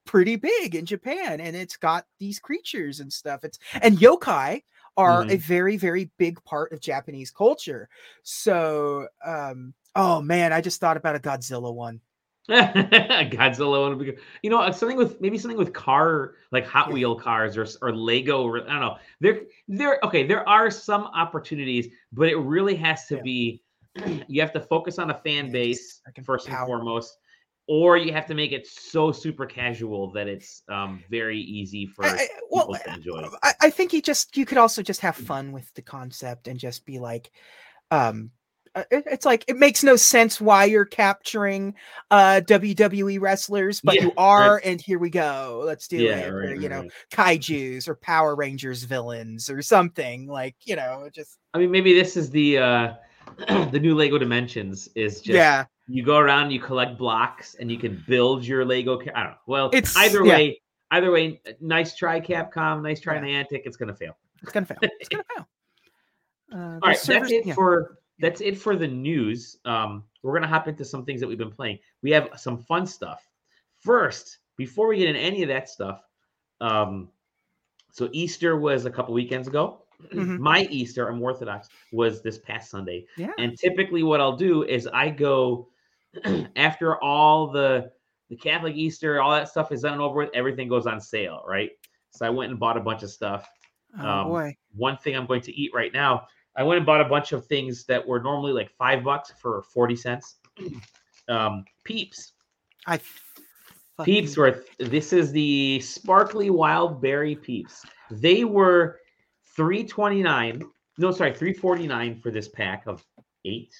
pretty big in Japan and it's got these creatures and stuff. It's and yokai are Mhm. a very very big part of Japanese culture. So um oh man, I just thought about a Godzilla one. Godzilla one would be good. You know, uh, something with maybe something with car like Hot Yeah. Wheel cars or or Lego. Or, I don't know. There, there. Okay, there are some opportunities, but it really has to Yeah. be. You have to focus on a fan base first and power. foremost, or you have to make it so super casual that it's um, very easy for I- I- well, people to enjoy. I, I think you just you could also just have fun with the concept and just be like um uh, it- it's like it makes no sense why you're capturing uh WWE wrestlers, but Yeah, you are, and here we go. Let's do Yeah, it. or, you right, know, kaiju's or Power Rangers villains or something like you know, just I mean, maybe this is the uh, the new Lego Dimensions. Is just yeah, you go around, you collect blocks, and you can build your Lego. I don't know. Well, It's- either yeah. way, either way, nice try, Capcom. Nice try, Yeah. Niantic. It's gonna fail. it's gonna fail. It's gonna fail. Uh, All right, that's it yeah. for that's it for the news. Um, we're gonna hop into some things that we've been playing. We have some fun stuff. First, before we get into any of that stuff, um, so Easter was a couple weekends ago. Mhm. My Easter, I'm Orthodox, was this past Sunday. Yeah. And typically, what I'll do is I go after all the the Catholic Easter, all that stuff is done and over with. Everything goes on sale, right? So I went and bought a bunch of stuff. Oh um, boy. One thing I'm going to eat right now. I went and bought a bunch of things that were normally like five bucks for forty cents. Um, Peeps, I Peeps worth. This is the sparkly wild berry Peeps. They were three twenty nine. No, sorry, three forty nine for this pack of eight.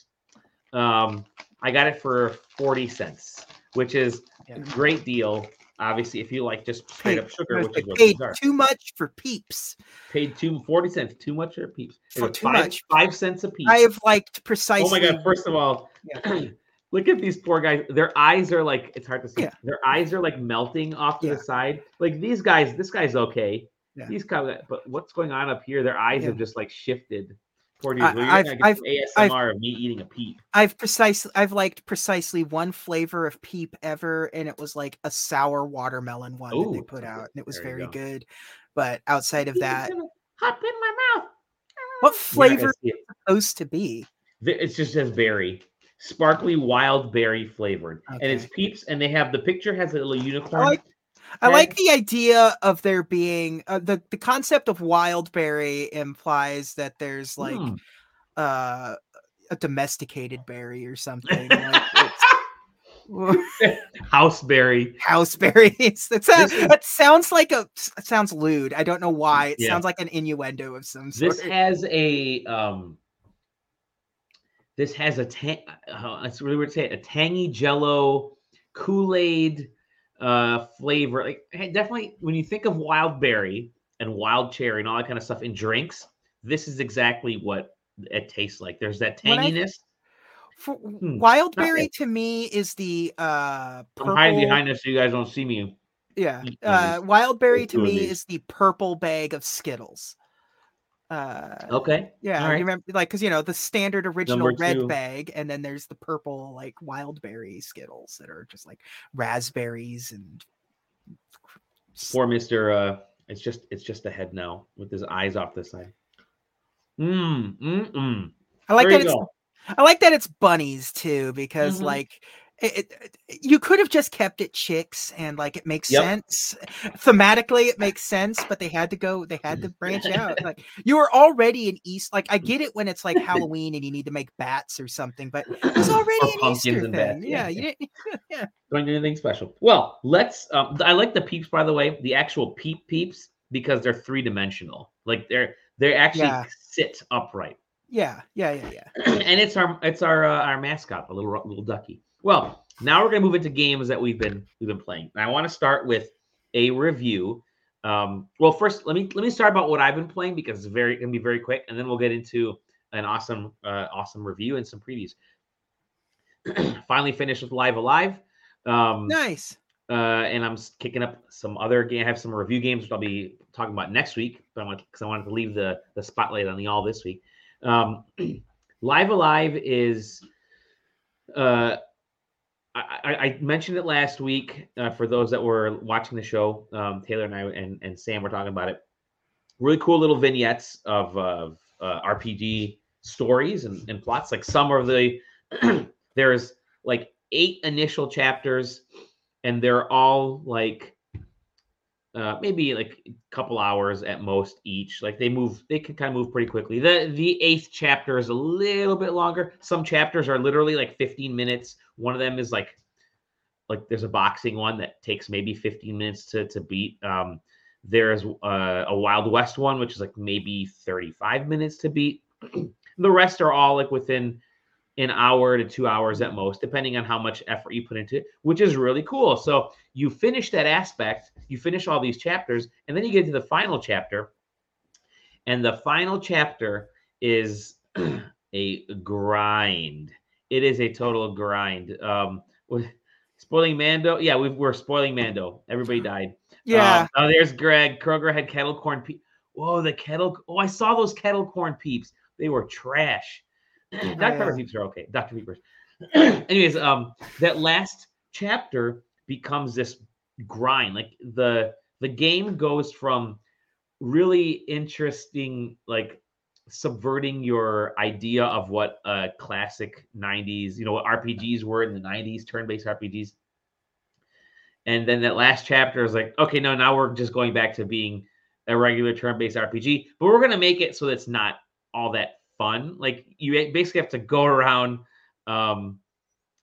Um, I got it for forty cents, which is Yeah. a great deal. Obviously, if you like just straight Paid- up sugar, which is what paid too much for peeps. paid two forty cents. Too much for Peeps. For too five, much. Five cents a piece. I have liked precisely. Oh my god! First of all, look at these poor guys. Their eyes are like it's hard to see. Yeah. Their eyes are like melting off to Yeah. the side. Like these guys, this guy's okay. Yeah. These guys, but what's going on up here? Their eyes Yeah. have just like shifted. Poor dudes. I- Well, you're I've- get some I've- of me eating a peep. I've precisely I've liked precisely one flavor of peep ever, and it was like a sour watermelon one that they put out, and it was very go. good. But outside of that, hop in my mouth. what ah. flavor gonna is it. supposed to be? It's just as berry, sparkly wild berry flavored, and it's peeps. And they have the picture has a little unicorn. I head. like the idea of there being uh, the the concept of wildberry implies that there's like Hmm. uh a domesticated berry or something. like it's- house berry. house berries. That sounds, is- that sounds like a sounds lewd. I don't know why. It Yeah. sounds like an innuendo of some sort. This has a um. This has a tang. Uh, it's really weird to say it, a tangy Jello, Kool Aid, uh, flavor. Like hey, definitely, when you think of wild berry and wild cherry and all that kind of stuff in drinks, this is exactly what it tastes like. There's that tanginess. For, Hmm, wild berry to me is the uh purple. I'm hiding behind this so you guys don't see me. yeah, uh, wild berry to me is the purple bag of Skittles. Uh, Okay. yeah, you right. remember like because you know the standard original Number red two. bag, and then there's the purple like wild berry Skittles that are just like raspberries and. Poor Mister. Uh, it's just it's just a head now with his eyes off the side. Mmm. Mm. Mm. I like there that it's go. I like that it's bunnies too, because Mhm. like it, it- you could have just kept it chicks and like it makes Yep. sense thematically it makes sense but they had to go they had to branch out like you were already in east like i get it when it's like halloween and you need to make bats or something but it's already Or an easter thing bats, yeah, yeah, you didn't yeah Don't do anything special. Well, let's. Um, I like the peeps, by the way. The actual peep peeps because they're three dimensional. Like they're they actually Yeah. sit upright. yeah yeah yeah yeah and it's our it's our uh, our mascot, a little little ducky. Well, now we're gonna move into games that we've been we've been playing. And I want to start with a review. Um, well, first let me let me start about what I've been playing because it's very gonna be very quick, and then we'll get into an awesome uh, awesome review and some previews. Finally finished with Live A Live. Um, nice uh, and I'm kicking up some other game. I have some review games which I'll be talking about next week, but I want because I wanted to leave the the spotlight on the all this week. Um, Live A Live is, uh, I, I, mentioned it last week uh, for those that were watching the show. Um, Taylor and I and, and Sam were talking about it. Really cool little vignettes of, of uh, RPG stories and, and plots. Like some of the there's like eight initial chapters, and they're all like uh, maybe like a couple hours at most each. Like they move, they can kind of move pretty quickly. The the eighth chapter is a little bit longer. Some chapters are literally like 15 minutes. One of them is like like there's a boxing one that takes maybe 15 minutes to to beat. Um, there's uh, a Wild West one which is like maybe 35 minutes to beat. the rest are all like within an hour to two hours at most, depending on how much effort you put into it, which is really cool. So you finish that aspect, you finish all these chapters, and then you get to the final chapter. And the final chapter is a grind. It is a total grind. Um, spoiling Mando. Yeah, we are spoiling Mando. Everybody died. Yeah. Um, oh, there's Greg. Kroger had kettle corn. Pe- Whoa, the kettle. Oh, I saw those kettle corn peeps. They were trash. Dr. Pepper peeps are okay. Dr. Peppers. Anyways, um, that last chapter becomes this grind. Like the the game goes from really interesting, like subverting your idea of what a classic 90s, you know, what RPGs were in the 90s, turn-based RPGs. And then that last chapter is like, okay, no, now we're just going back to being a regular turn-based RPG, but we're gonna make it so it's not all that fun. Like you basically have to go around. Um,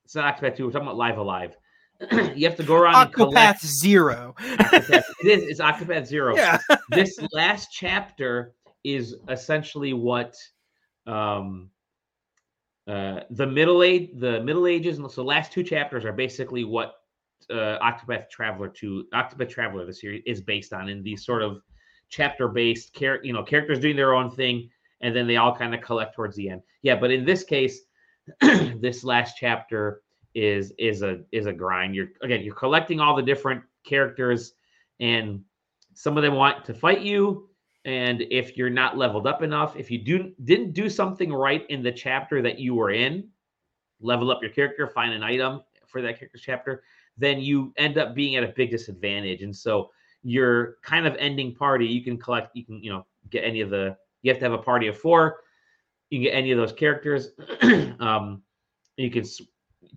it's not Octopath 2, we're talking about Live A Live. You have to go around Octopath Zero. Octopath, it is, it's Octopath Zero. Yeah. this last chapter is essentially what um uh the middle age the middle ages and so the last two chapters are basically what uh Octopath Traveler 2 Octopath Traveler the series is based on in these sort of chapter based care you know characters doing their own thing and then they all kind of collect towards the end. Yeah, but in this case, this last chapter is is a is a grind. You're again, you're collecting all the different characters, and some of them want to fight you. And if you're not leveled up enough, if you do didn't do something right in the chapter that you were in, level up your character, find an item for that character's chapter, then you end up being at a big disadvantage. And so your kind of ending party, you can collect, you can, you know, get any of the you have to have a party of four. You can get any of those characters. um, you can,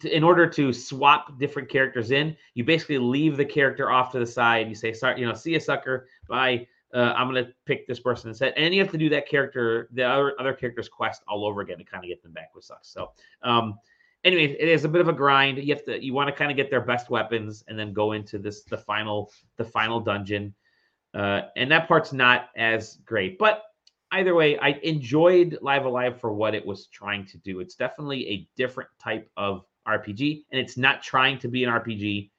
in order to swap different characters in, you basically leave the character off to the side. You say, "Sorry, you know, see a sucker. Bye. Uh, I'm gonna pick this person instead." And you have to do that character, the other other character's quest all over again to kind of get them back, which sucks. So, um, anyway, it is a bit of a grind. You have to you want to kind of get their best weapons and then go into this the final the final dungeon. Uh, and that part's not as great, but either way, I enjoyed Live A Live for what it was trying to do. It's definitely a different type of RPG, and it's not trying to be an RPG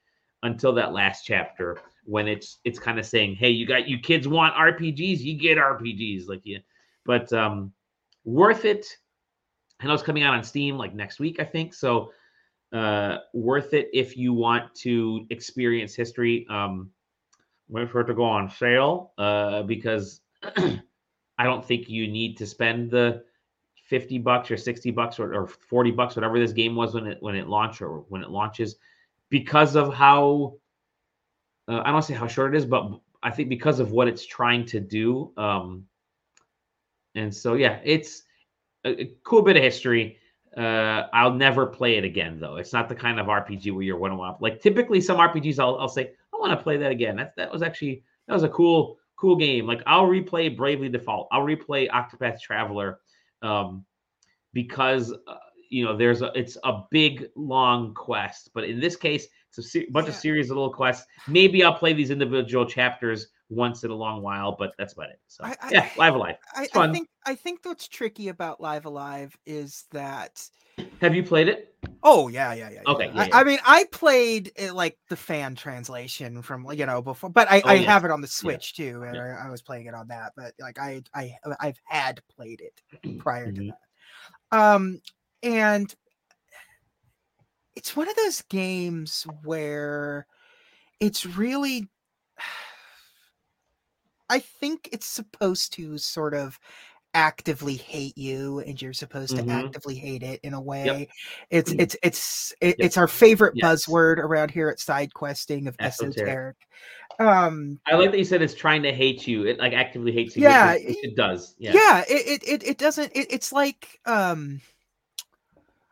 until that last chapter when it's it's kind of saying, "Hey, you got you kids want RPGs, you get RPGs." Like yeah, but um, worth it. I know it's coming out on Steam like next week, I think. So uh, worth it if you want to experience history. Um, wait for it to go on sale uh, because I don't think you need to spend the 50 bucks or 60 bucks or, or 40 bucks, whatever this game was when it when it launched or when it launches, because of how uh, I don't say how short it is, but I think because of what it's trying to do. Um, and so yeah, it's a, a cool bit of history. Uh, I'll never play it again though. It's not the kind of RPG where you're one to like typically some RPGs I'll, I'll say I want to play that again. That that was actually that was a cool cool game. Like I'll replay Bravely Default. I'll replay Octopath Traveler um, because uh, you know there's a it's a big long quest. But in this case, it's a se- bunch yeah. of series of little quests. Maybe I'll play these individual chapters once in a long while, but that's about it. So I, yeah, Live A Live. It's I. I think I think what's tricky about Live A Live is that. Have you played it? Oh yeah, yeah, yeah. Okay. Yeah. Yeah. I, I, mean, I played it like the fan translation from you know before, but I, oh, I have it on the Switch too, and I, I, was playing it on that. But like I I I've had played it prior mm-hmm. to that. Um, and it's one of those games where it's really I think it's supposed to sort of actively hate you and you're supposed to Mhm. actively hate it in a way Yep. it's it's it's it, Yep. it's our favorite Yes. buzzword around here at side questing of Esoteric. esoteric um I like that you said it's trying to hate you. It like actively hates you. Yeah, which it does. Yeah. yeah, it, it it it doesn't it, it's like um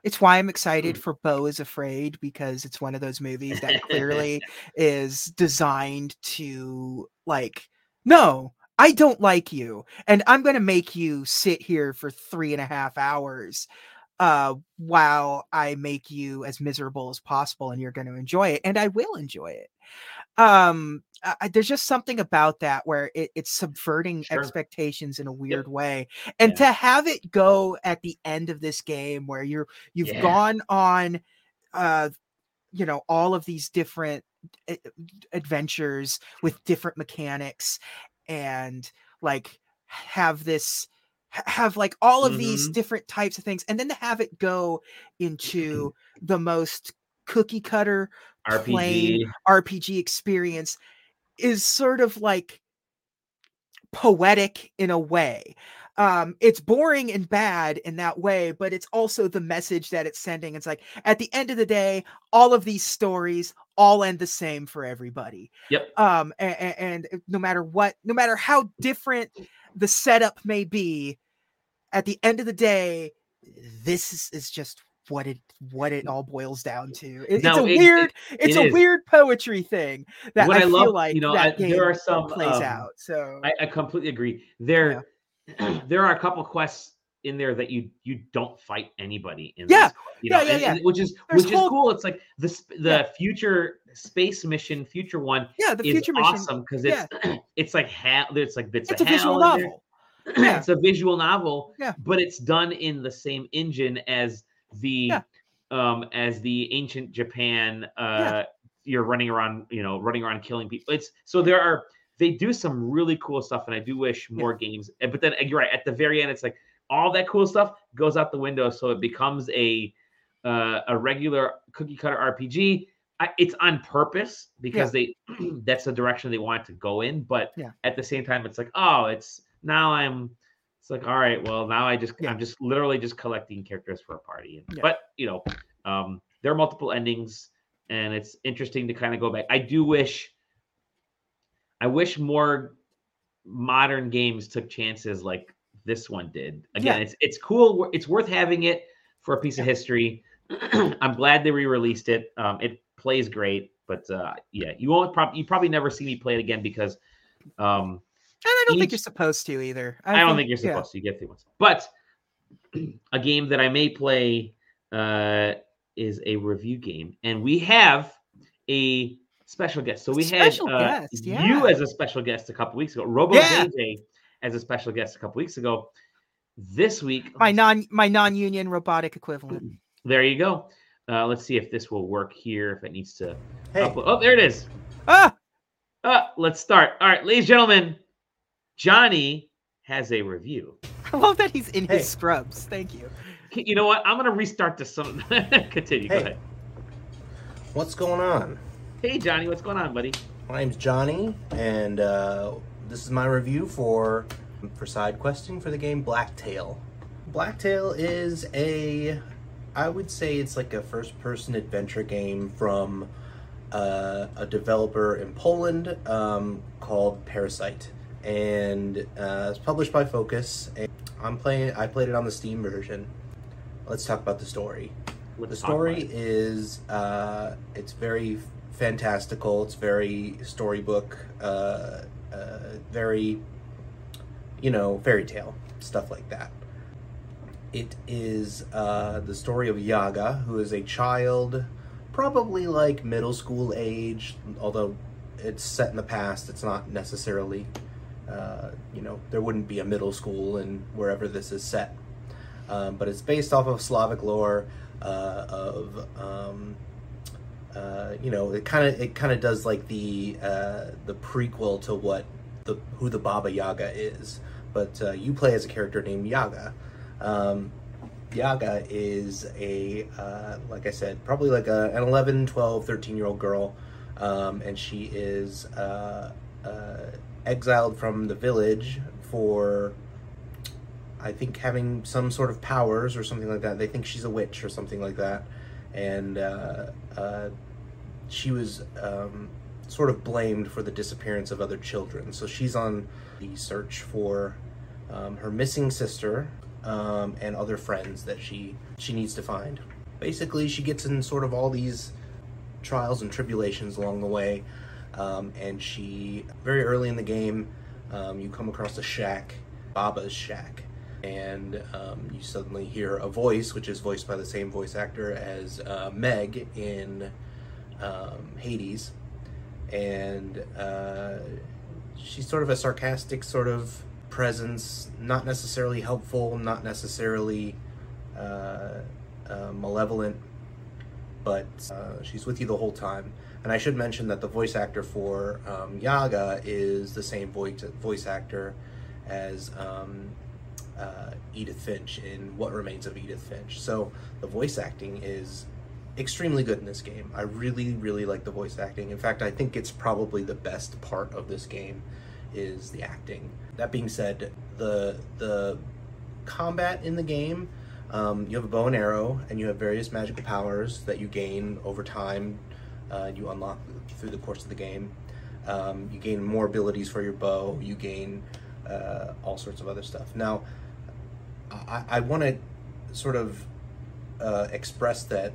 it's why I'm excited Mm. for Beau is Afraid because it's one of those movies that clearly is designed to like no I don't like you and I'm gonna make you sit here for three and a half hours uh while I make you as miserable as possible and you're going to enjoy it and I will enjoy it um I, there's just something about that where it, it's subverting Sure. expectations in a weird way and Yeah. to have it go at the end of this game where you're you've Yeah. gone on uh you know all of these different adventures with different mechanics and like have this have like all of these Mhm. different types of things and then to have it go into the most cookie cutter RPG. RPG experience is sort of like poetic in a way. Um, it's boring and bad in that way, but it's also the message that it's sending. It's like at the end of the day, all of these stories all end the same for everybody. Yep. Um, and, and no matter what, no matter how different the setup may be, at the end of the day, this is, is just what it what it all boils down to. It- it's a it- it- weird, it's it a is. weird poetry thing that What I, I feel love, like you know, that I- there are some, plays um, out. So I, I completely agree. There, there are a couple quests in there that you you don't fight anybody in. Yeah. these, you Yeah, know, yeah, and- yeah. and which is There's which whole- is cool. It's like the the Yeah. future space mission, future one yeah, the is future mission. awesome because it's it's like ha- it's like bits It's of a visual hell novel. Yeah. it's a visual novel, Yeah. but it's done in the same engine as the Yeah. um as the ancient Japan. Uh, you're running around, you know, running around killing people. It's so there are they do some really cool stuff, and I do wish more games. But then uh, you're right at the very end, it's like all that cool stuff goes out the window, so it becomes a uh, a regular cookie cutter RPG. I, it's on purpose because they that's the direction they want it to go in. But Yeah. at the same time, it's like, oh, it's now I'm. It's like, all right, well, now I just Yeah. I'm just literally just collecting characters for a party. Yeah. But you know, um, there are multiple endings, and it's interesting to kind of go back. I do wish. I wish more modern games took chances like this one did. Again, Yeah. it's it's cool. It's worth having it for a piece of history. I'm glad they re-released it. Um, it plays great, but uh, yeah, you won't probably you probably never see me play it again because um, And I don't think you're supposed to either. I, don't think you're yeah. supposed to. You get through once. But a game that I may play uh, is a review game, and we have a special guest. So we Special had uh, guest, you as a special guest a couple weeks ago. Robo Yeah. JJ as a special guest a couple weeks ago. This week, My non my non-union robotic equivalent. there you go. Uh, let's see if this will work here. If it needs to Hey, upload. Oh, there it is. Ah, Uh, let's start. All right, ladies and gentlemen, Johnny has a review. I love that he's in Hey. his scrubs. Thank you. You know what? I'm gonna restart this. Some continue. Go ahead. what's going on? Hey, Johnny, what's going on, buddy? My name's Johnny, and uh, this is my review for for side questing for the game Blacktail. Blacktail is a, I would say it's like a first-person adventure game from uh, a developer in Poland um, called Parasight, and uh, it's published by Focus. And I'm playing. I played it on the Steam version. Let's talk about the story. Let's the story is uh, it's very fantastical. It's very storybook uh, uh, very you know fairy tale stuff like that. It is uh, the story of yaga who is a child probably like middle school age although it's set in the past it's not necessarily uh, you know there wouldn't be a middle school in wherever this is set. Um, but it's based off of slavic lore uh, of um, uh, you know it kind of it kind of does like the uh, the prequel to what the who the Baba Yaga is, but uh, you play as a character named Yaga. Um, Yaga is a uh, like I said probably like a, an 11, 12, 13 year old girl, um, and she is uh, uh, exiled from the village for I think having some sort of powers or something like that. They think she's a witch or something like that, and uh, she was um, sort of blamed for the disappearance of other children. So she's on the search for um, her missing sister um, and other friends that she she needs to find. Basically, she gets in sort of all these trials and tribulations along the way, um, and she very early in the game, um, you come across a shack, Baba's shack, and um, you suddenly hear a voice, which is voiced by the same voice actor as uh, Meg in um, Hades, and uh, she's sort of a sarcastic sort of presence, not necessarily helpful, not necessarily uh, uh, malevolent, but uh, she's with you the whole time. And I should mention that the voice actor for um, Yaga is the same voice voice actor as um, uh, Edith Finch in What Remains of Edith Finch. So the voice acting is extremely good in this game. I really, really like the voice acting. In fact, I think it's probably the best part of this game is the acting. That being said, the the combat in the game, um, you have a bow and arrow, and you have various magical powers that you gain over time. Uh, you unlock through the course of the game. Um, you gain more abilities for your bow. You gain uh, all sorts of other stuff. Now, I, I want to sort of uh, express that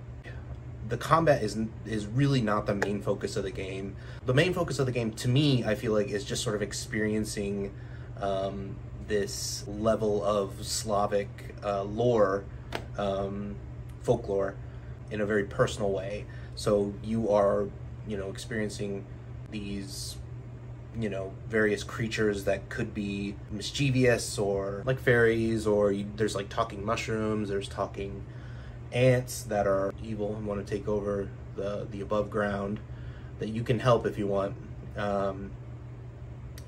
the combat is is really not the main focus of the game. The main focus of the game, to me, I feel like, is just sort of experiencing um, this level of Slavic uh, lore, um, folklore, in a very personal way. So you are, you know, experiencing these you know various creatures that could be mischievous or like fairies or you, there's like talking mushrooms there's talking ants that are evil and want to take over the the above ground that you can help if you want. Um,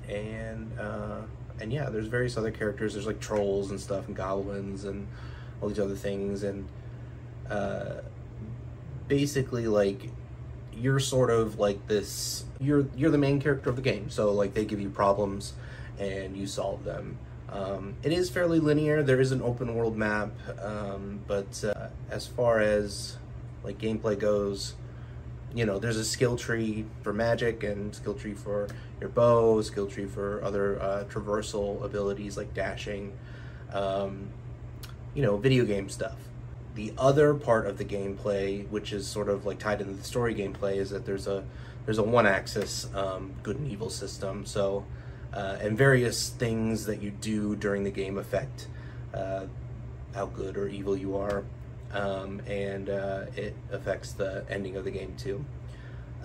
and uh, and yeah there's various other characters. There's like trolls and stuff and goblins and all these other things and uh, basically like you're sort of like this you're you're the main character of the game. So like they give you problems and you solve them. Um, it is fairly linear. There is an open world map um, but uh, as far as like gameplay goes you know there's a skill tree for magic and skill tree for your bow skill tree for other uh, traversal abilities like dashing um, you know video game stuff the other part of the gameplay, which is sort of like tied into the story gameplay, is that there's a there's a one-axis um, good and evil system. So, uh, and various things that you do during the game affect uh, how good or evil you are, um, and uh, it affects the ending of the game too.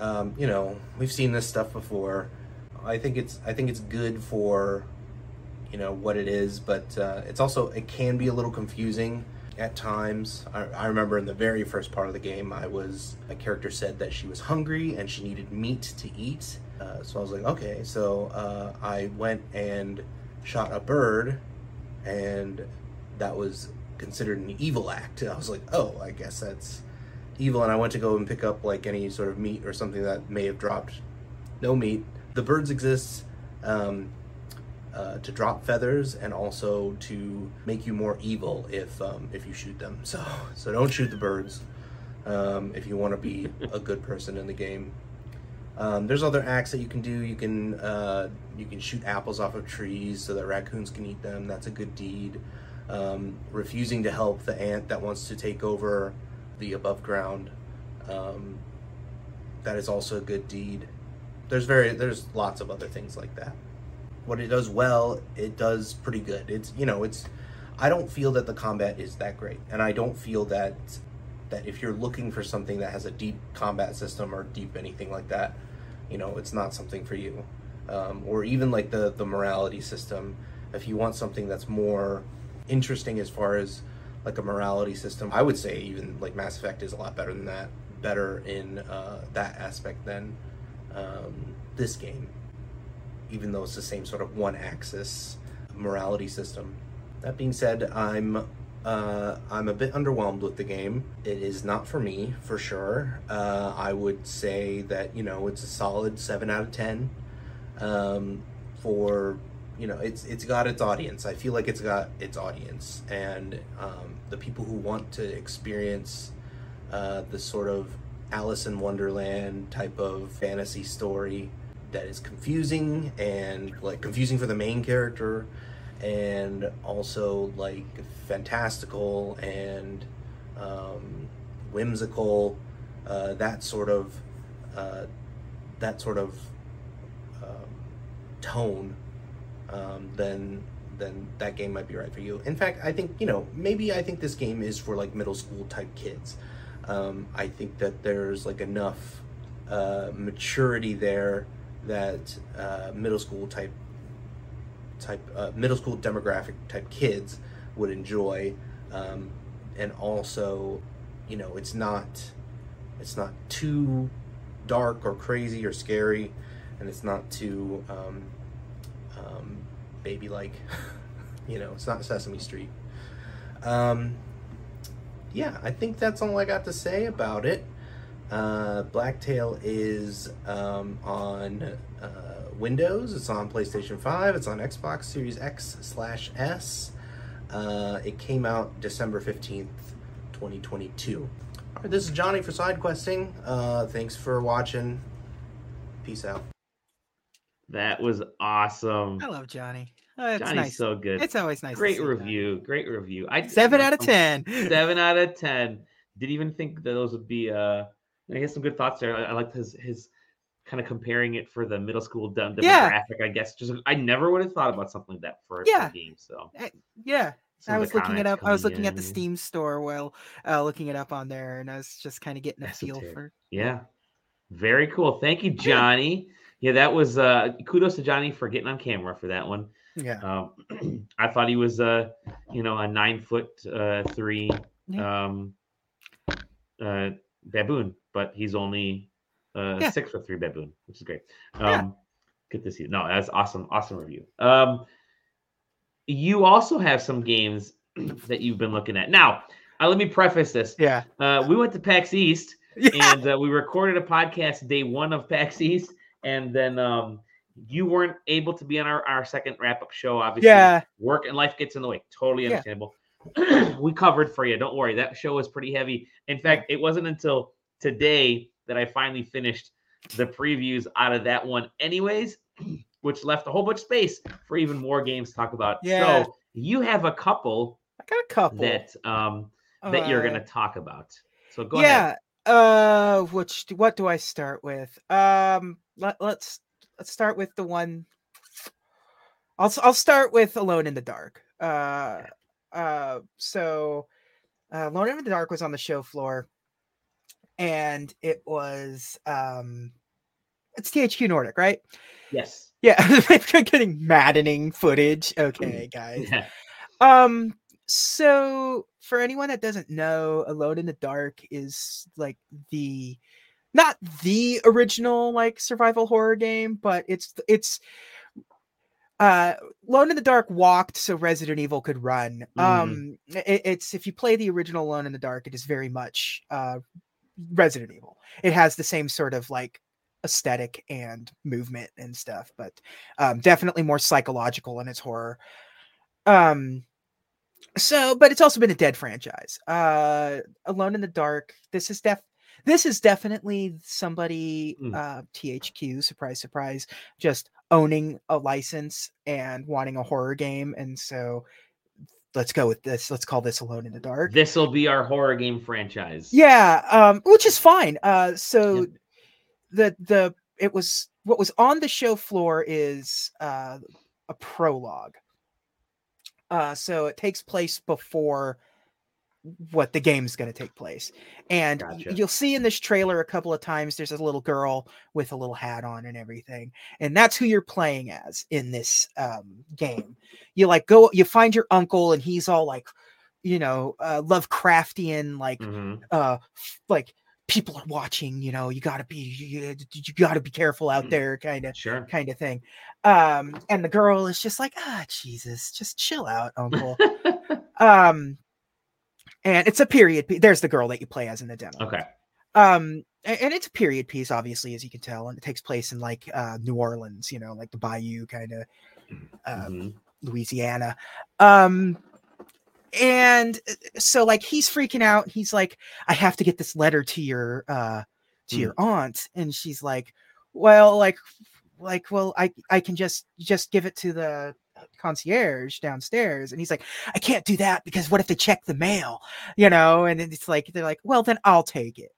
Um, you know, we've seen this stuff before. I think it's I think it's good for you know what it is, but uh, it's also it can be a little confusing at times. I, I, remember in the very first part of the game, I was a character said that she was hungry and she needed meat to eat. Uh, so I was like, okay. So uh, I went and shot a bird, and that was considered an evil act. I was like, oh, I guess that's evil. And I went to go and pick up like any sort of meat or something that may have dropped. No meat. The birds exist. Um, uh, to drop feathers and also to make you more evil if um, if you shoot them. So so don't shoot the birds um, if you want to be a good person in the game. Um, there's other acts that you can do. You can uh, you can shoot apples off of trees so that raccoons can eat them. That's a good deed. Um, refusing to help the ant that wants to take over the above ground. Um, that is also a good deed. There's very there's lots of other things like that what it does well, it does pretty good. It's you know, it's I don't feel that the combat is that great, and I don't feel that that if you're looking for something that has a deep combat system or deep anything like that, you know, it's not something for you. Um, or even like the the morality system, if you want something that's more interesting as far as like a morality system, I would say even like Mass Effect is a lot better than that, better in uh, that aspect than um, this game even though it's the same sort of one axis morality system. That being said, I'm uh, I'm a bit underwhelmed with the game. It is not for me, for sure. Uh, I would say that you know it's a solid seven out of ten um, for you know it's it's got its audience. I feel like it's got its audience, and um, the people who want to experience uh, the sort of Alice in Wonderland type of fantasy story that is confusing and like confusing for the main character and also like fantastical and um, whimsical uh, that sort of uh, that sort of um, tone um, then then that game might be right for you. In fact i think you know maybe i think this game is for like middle school type kids. Um, i think that there's like enough uh, maturity there that uh, middle school type type uh, middle school demographic type kids would enjoy um, and also you know it's not it's not too dark or crazy or scary and it's not too um, um, baby like you know it's not sesame street. Um, yeah i think that's all i got to say about it uh, Blacktail is um, on uh, Windows. It's on PlayStation 5. It's on Xbox Series X slash S. Uh, it came out December 15th, 2022. All right, this is Johnny for Side Questing. Uh, thanks for watching. Peace out. That was awesome. I love Johnny. Oh, it's Johnny's nice. so good. It's always nice. to great see that. review. Great review. I Seven out of ten. Seven out of ten. Didn't even think that those would be. uh I guess some good thoughts there. I, I liked his his kind of comparing it for the middle school Yeah. demographic. I guess just I never would have thought about something like that for, Yeah. a game. So Eh, Yeah, some I was looking it up. I was looking at the. Steam store while uh, looking it up on there, and I was just kind of getting a feel for. Yeah. Very cool. Thank you, Johnny. Yeah, that was uh kudos to Johnny for getting on camera for that one. Yeah. Um I thought he was uh you know a nine foot uh three um uh baboon, but he's only uh Yeah. six foot three baboon, which is great. Um Yeah. good to see. You. No, that's awesome, awesome review. Um you also have some games that you've been looking at. Now, uh, let me preface this. Yeah. Uh, we went to PAX East Yeah. and uh, we recorded a podcast day one of PAX East, and then um, you weren't able to be on our, our second wrap up show. Obviously, Yeah. work and life gets in the way. Totally Yeah. understandable. we covered for you. Don't worry. That show was pretty heavy. In fact, it wasn't until today that I finally finished the previews out of that one, anyways, which left a whole bunch of space for even more games to talk about. Yeah. So you have a couple I got a couple that um, that you're Uh, going to talk about. So go ahead. yeah. Uh, which what do I start with? Um, let, let's let's start with the one. I'll I'll start with Alone in the Dark. Uh, uh, so, uh, Alone in the Dark was on the show floor, and it was um, it's THQ Nordic, right? Yes. Yeah, they're getting maddening footage. Okay, guys. Yeah. Um, so for anyone that doesn't know, Alone in the Dark is like the not the original like survival horror game, but it's it's uh Alone in the Dark walked so Resident Evil could run. Mhm. Um it- it's if you play the original Alone in the Dark, it is very much uh Resident Evil. It has the same sort of like aesthetic and movement and stuff, but um definitely more psychological in its horror. Um so but it's also been a dead franchise. Uh Alone in the Dark, this is def this is definitely somebody Mm. uh THQ, surprise, surprise, just owning a license and wanting a horror game. And so let's go with this. Let's call this Alone in the Dark. This will be our horror game franchise. Yeah, um, which is fine. Uh, so Yep. the the it was what was on the show floor is uh, a prologue. Uh, so it takes place before what the game's going to take place, and Gotcha. you'll see in this trailer a couple of times there's a little girl with a little hat on and everything, and that's who you're playing as in this um, game. You like go, you find your uncle, and he's all like, you know, uh, Lovecraftian, like Mhm. uh like people are watching you know you got to be you, you got to be careful out Mm. there kind of Sure. kind of thing um and the girl is just like ah jesus just chill out uncle um and it's a period piece there's the girl that you play as in the demo okay. um and it's a period piece obviously as you can tell and it takes place in like uh new orleans you know like the bayou kind of uh, Mhm. Louisiana. Um, and uh, so like he's freaking out. He's like, I have to get this letter to your uh to Mm. your aunt. And she's like, Well, like like, well, I I can just just give it to the concierge downstairs. And he's like, I can't do that because what if they check the mail? You know, and it's like they're like, Well, then I'll take it.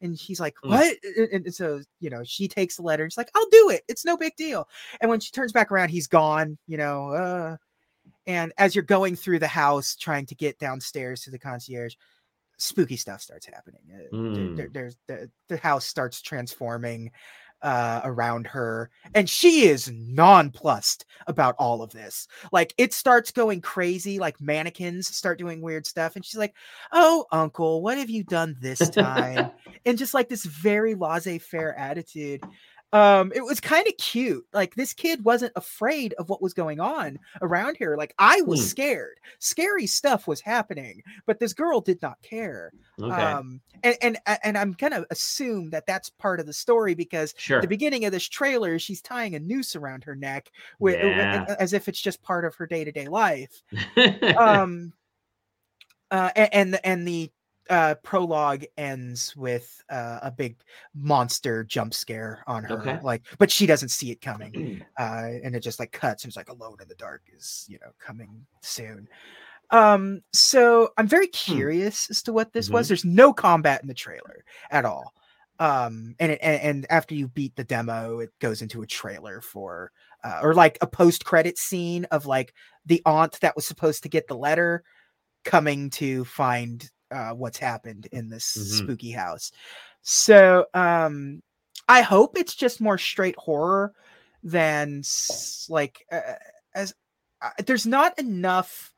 And she's like, Mm. What? And, and so, you know, she takes the letter and she's like, I'll do it. It's no big deal. And when she turns back around, he's gone, you know, uh and as you're going through the house trying to get downstairs to the concierge spooky stuff starts happening Mm. there- there's the, the house starts transforming uh around her and she is nonplussed about all of this. Like it starts going crazy like mannequins start doing weird stuff and she's like oh uncle what have you done this time? And just like this very laissez-faire attitude um it was kind of cute like this kid wasn't afraid of what was going on around here like i was Hmm. scared scary stuff was happening but this girl did not care Okay. um and and and i'm gonna assume that that's part of the story because sure. the beginning of this trailer she's tying a noose around her neck with, Yeah. as if it's just part of her day-to-day life um uh a- and the and the uh prologue ends with uh, a big monster jump scare on her Okay. like but she doesn't see it coming uh and it just like cuts and it's like alone in the dark is you know coming soon. Um so i'm very curious as to what this was. There's no combat in the trailer at all. Um and it and, and after you beat the demo it goes into a trailer for uh, or like a post credit scene of like the aunt that was supposed to get the letter coming to find uh, what's happened in this Mhm. spooky house. So um, I hope it's just more straight horror than like uh, as uh, there's not enough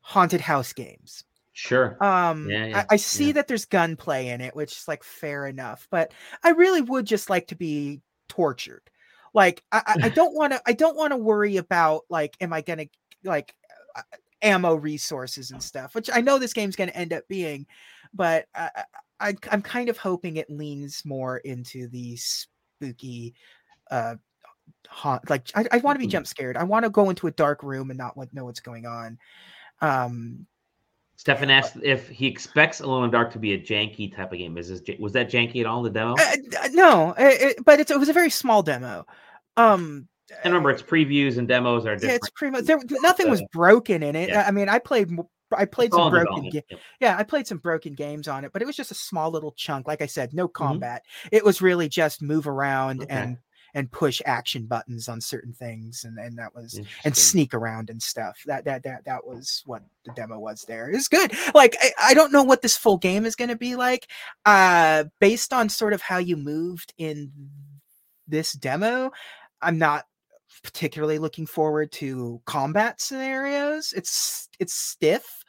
haunted house games. sure. Um, Yeah, yeah, I, I see yeah. that there's gunplay in it, which is like fair enough, but I really would just like to be tortured. Like I, I- I don't want to. I don't want to worry about like, am I gonna like uh, ammo resources and stuff, which I know this game's gonna end up being, but I, I, I'm kind of hoping it leans more into the spooky. uh haunt like i, I want to be Mhm. jump scared i want to go into a dark room and not what, know what's going on um Stefan asked if he expects Alone in Dark to be a janky type of game. Is this was that janky at all in the demo? Uh, uh, no, it, it- but it's, it was a very small demo. Um, and remember, it's previews and demos are different. yeah, it's pretty much there. Nothing was uh, broken in it. yeah. I mean, I played. I played It's some broken. Ga- Yep. yeah, I played some broken games on it, but it was just a small little chunk. Like I said, no Mm-hmm. combat. It was really just move around Okay. and and push action buttons on certain things, and and that was and sneak around and stuff. That that that that was what the demo was there. It's good. Like I, I don't know what this full game is going to be like. Uh based on sort of how you moved in this demo, I'm not particularly looking forward to combat scenarios. It's it's stiff,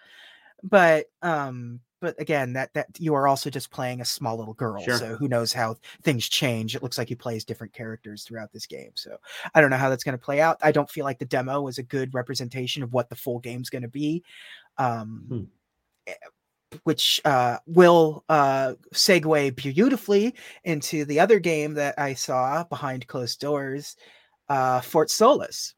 but um but again that that you are also just playing a small little girl Sure. so who knows how things change it looks like he plays different characters throughout this game so I don't know how that's going to play out. I don't feel like the demo was a good representation of what the full game's going to be. Um, Hmm. eh, Which uh, will uh, segue beautifully into the other game that I saw behind closed doors, uh, Fort Solis.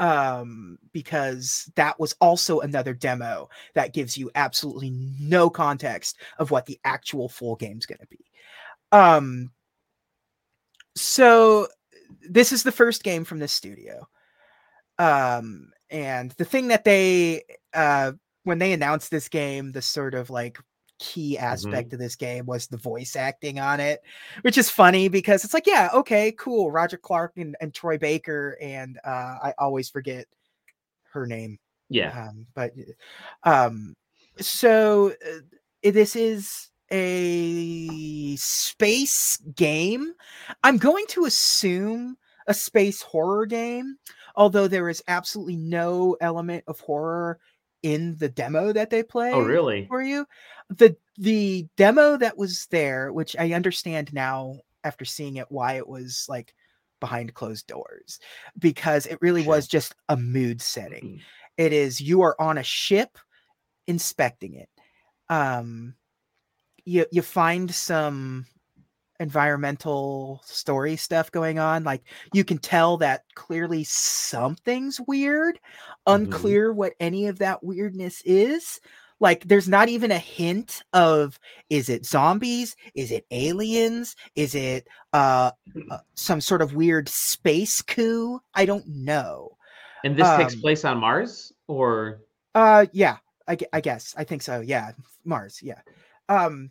Um, because that was also another demo that gives you absolutely no context of what the actual full game's going to be. Um, so this is the first game from this studio um and the thing that they uh when they announced this game the sort of like key aspect of this game was the voice acting on it which is funny because it's like yeah okay cool roger clark and, and troy baker and uh i always forget her name Yeah. um but um so uh, this is a space game i'm going to assume a space horror game although there is absolutely no element of horror in the demo that they play Oh, really? for you the the demo that was there which i understand now after seeing it why it was like behind closed doors because it really Sure. was just a mood setting Mhm. it is you are on a ship inspecting it um you you find some environmental story stuff going on. Like you can tell that clearly something's weird, Mhm. unclear what any of that weirdness is. Like there's not even a hint of is it zombies? Is it aliens? Is it uh, uh some sort of weird space coup? I don't know. And this takes Um, place on Mars, or Uh, yeah, I, I guess I think so. Yeah, Mars. Yeah. Um.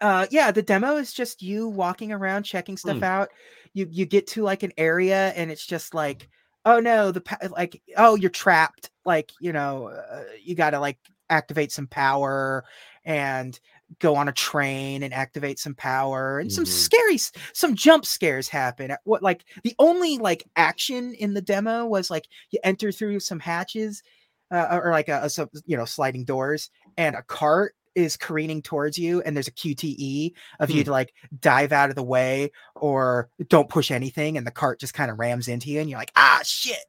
Uh, yeah. The demo is just you walking around checking stuff Hmm. out. You you get to like an area and it's just like, oh no, the pa- like oh you're trapped. Like you know, uh, you got to like activate some power and go on a train and activate some power and some Mhm. scary some jump scares happen at what like the only like action in the demo was like you enter through some hatches uh, or like a, a you know sliding doors and a cart is careening towards you and there's a QTE of you Hmm. to like dive out of the way or don't push anything and the cart just kind of rams into you and you're like ah shit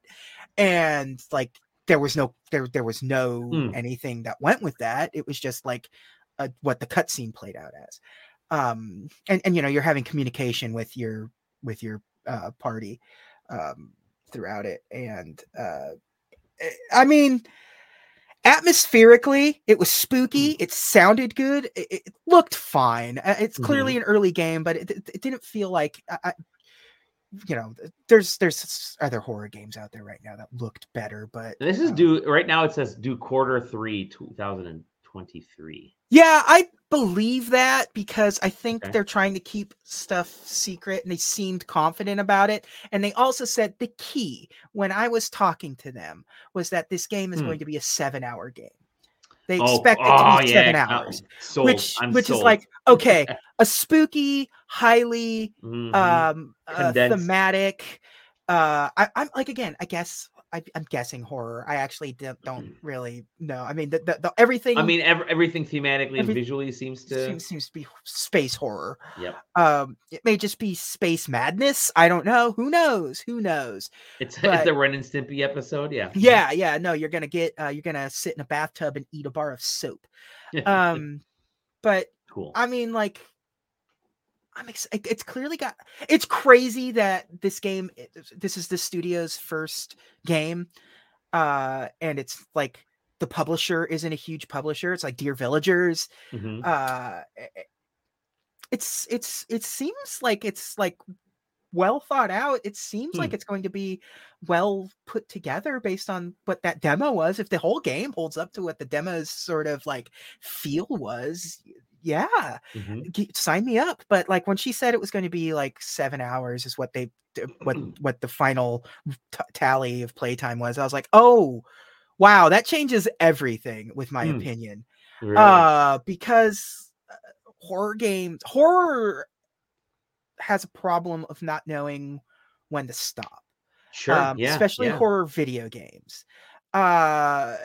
and like there was no there there was no Hmm. anything that went with that it was just like uh, what the cutscene played out as um and and you know you're having communication with your with your uh party um throughout it and uh eh, i mean atmospherically it was spooky it sounded good it, it looked fine Uh, it's clearly an early game but it, it, didn't feel like I, you know there's there's other horror games out there right now that looked better but this is um, due right now. It says due quarter three, two twenty-three. Yeah, I believe that because I think Okay. they're trying to keep stuff secret and they seemed confident about it. And they also said the key when I was talking to them was that this game is Hmm. going to be a seven hour game. They Oh, expect it to oh, be yeah, seven hours, Sold. which I'm which is like okay, a spooky, highly Mhm. um uh, thematic uh I, i'm like again i guess I, i'm guessing horror i actually don't, don't really know i mean the, the, the everything I mean, ev- everything thematically and visually seems to. seems, seems to be space horror Yep. um it may just be space madness i don't know who knows who knows It's but- it's a Ren and Stimpy episode. Yeah. yeah yeah no you're gonna get uh you're gonna sit in a bathtub and eat a bar of soap um but cool. I mean, like, I'm ex- it's clearly got. It's crazy that this game. This is the studio's first game, uh, and it's like the publisher isn't a huge publisher. It's like Dear Villagers. Mhm. Uh, it's it's it seems like it's like well thought out. It seems like Hmm. it's going to be well put together based on what that demo was. If the whole game holds up to what the demo's sort of like feel was, yeah, Mhm. sign me up. But like when she said it was going to be like seven hours is what they what what the final t- tally of playtime was. I was like, oh wow, that changes everything with my Hmm. opinion. Really? Uh, because uh, horror games horror has a problem of not knowing when to stop sure. um, yeah. especially yeah. horror video games. Uh,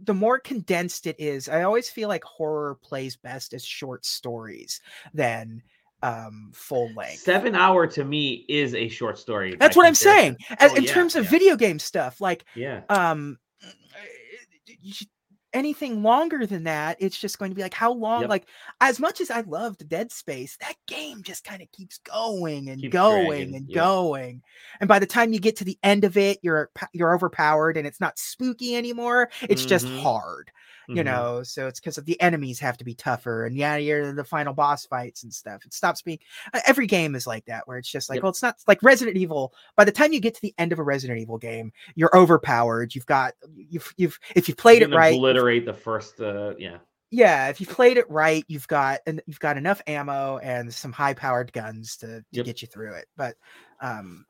the more condensed it is, I always feel like horror plays best as short stories than um, full length. Seven hour to me is a short story. That's what I'm saying. As, Oh, in yeah, terms of yeah. video game stuff, like Yeah. um, you should- anything longer than that, it's just going to be like how long? Yep. Like as much as I loved Dead Space, that game just kind of keeps going and Keeps going dragging, and yep. going. And by the time you get to the end of it, you're you're overpowered and it's not spooky anymore. It's just Mhm. hard, you Mhm. know. So it's because of the enemies have to be tougher, and yeah, you're the final boss fights and stuff. It stops being uh, every game is like that, where it's just like, Yep. well, it's not like Resident Evil. By the time you get to the end of a Resident Evil game, you're overpowered. You've got you've you've if you played You're it right, you've- Obliterate the first. Uh, yeah. yeah, if you played it right, you've got and you've got enough ammo and some high powered guns to, to Yep. get you through it. But um,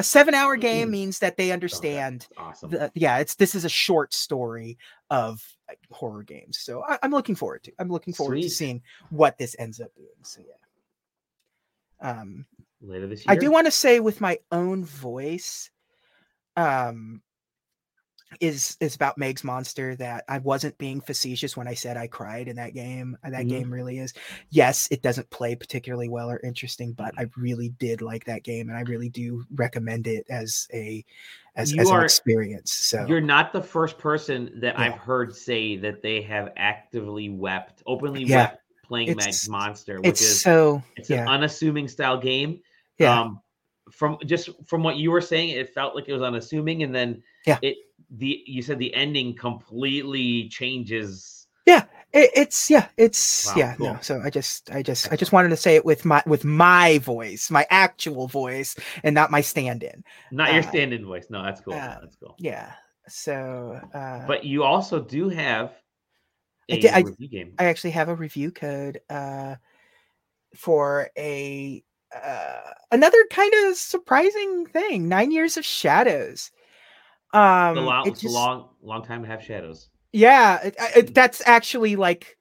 a seven hour game Mm. means that they Oh, understand awesome. the, yeah, it's this is a short story of like, horror games. So I, I'm looking forward to. I'm looking forward Sweet. to seeing what this ends up doing. So yeah. Um, Later this year. I do want to say with my own voice, um, is is about Meg's monster that I wasn't being facetious when I said I cried in that game. That Mhm. game really is. Yes, it doesn't play particularly well or interesting, but I really did like that game, and I really do recommend it as a as, You as an experience. So You're not the first person that Yeah. I've heard say that they have actively wept, openly Yeah. wept playing It's- Monster, which It's is so it's yeah an unassuming style game. yeah Um, from just from what you were saying, it felt like it was unassuming, and then Yeah. it the you said the ending completely changes. It, it's yeah, it's Wow, yeah. cool. No, so I just, I just, I just wanted to say it with my with my voice, my actual voice, and not my stand-in. Not your Uh, stand-in voice. No, that's cool. uh, that's cool. Yeah. So, uh, But you also do have I a did- I- review game. I actually have a review code uh, for a uh, another kind of surprising thing. Nine Years of Shadows. Um, it's a long, it it's a just- long, long time to have shadows. yeah, it, it, that's actually like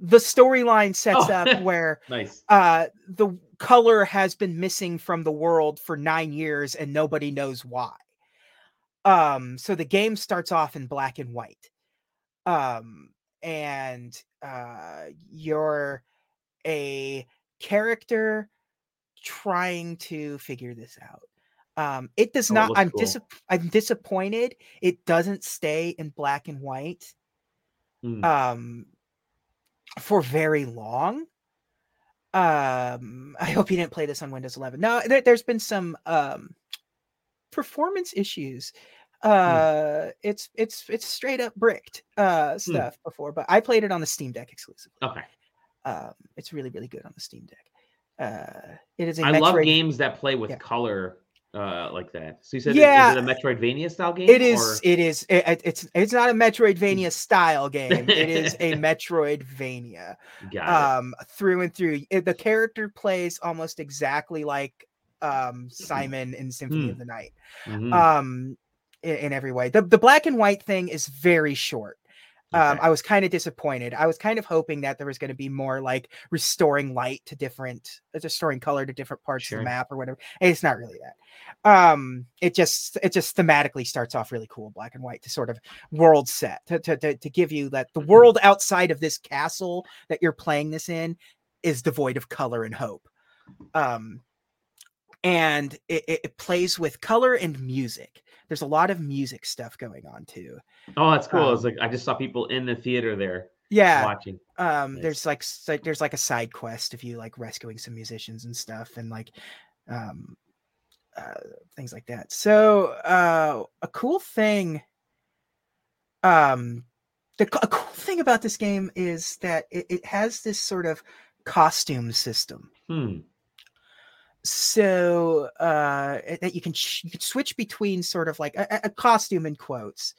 the storyline sets Oh. up where Nice. uh the color has been missing from the world for nine years and nobody knows why um so the game starts off in black and white um and uh you're a character trying to figure this out um it does Oh, not i'm cool. dis- i'm disappointed it doesn't stay in black and white Mm. um for very long um i hope you didn't play this on windows 11 no there, there's been some um performance issues uh it's it's it's straight up bricked uh stuff before but i played it on the steam deck exclusively okay. um it's really really good on the steam deck uh it is a I love games that play with Yeah. color uh, like that. So you said, Yeah. is it a Metroidvania style game? It is. or- It is. It, it- it's. It's not a Metroidvania style game. It is a Metroidvania. Got um through and through It- the character plays almost exactly like um simon in symphony of the night it. Mhm. um in, in every way the, the black and white thing is very short um Okay. i was kind of disappointed. I was kind of hoping that there was going to be more like restoring light to different uh, restoring color to different parts of the map or whatever. And it's not really that. Um it just it just thematically starts off really cool black and white to sort of world set to, to, to, to give you that the world outside of this castle that you're playing this in is devoid of color and hope. Um and it, it plays with color and music there's a lot of music stuff going on too oh, that's cool. it's um, like I just saw people in the theater there yeah watching. um Nice. there's like s- like there's like a side quest if you like rescuing some musicians and stuff and like um uh things like that so uh a cool thing um the a cool thing about this game is that it, it has this sort of costume system Hmm. So uh that you can you can switch between sort of like a, a- costume in quotes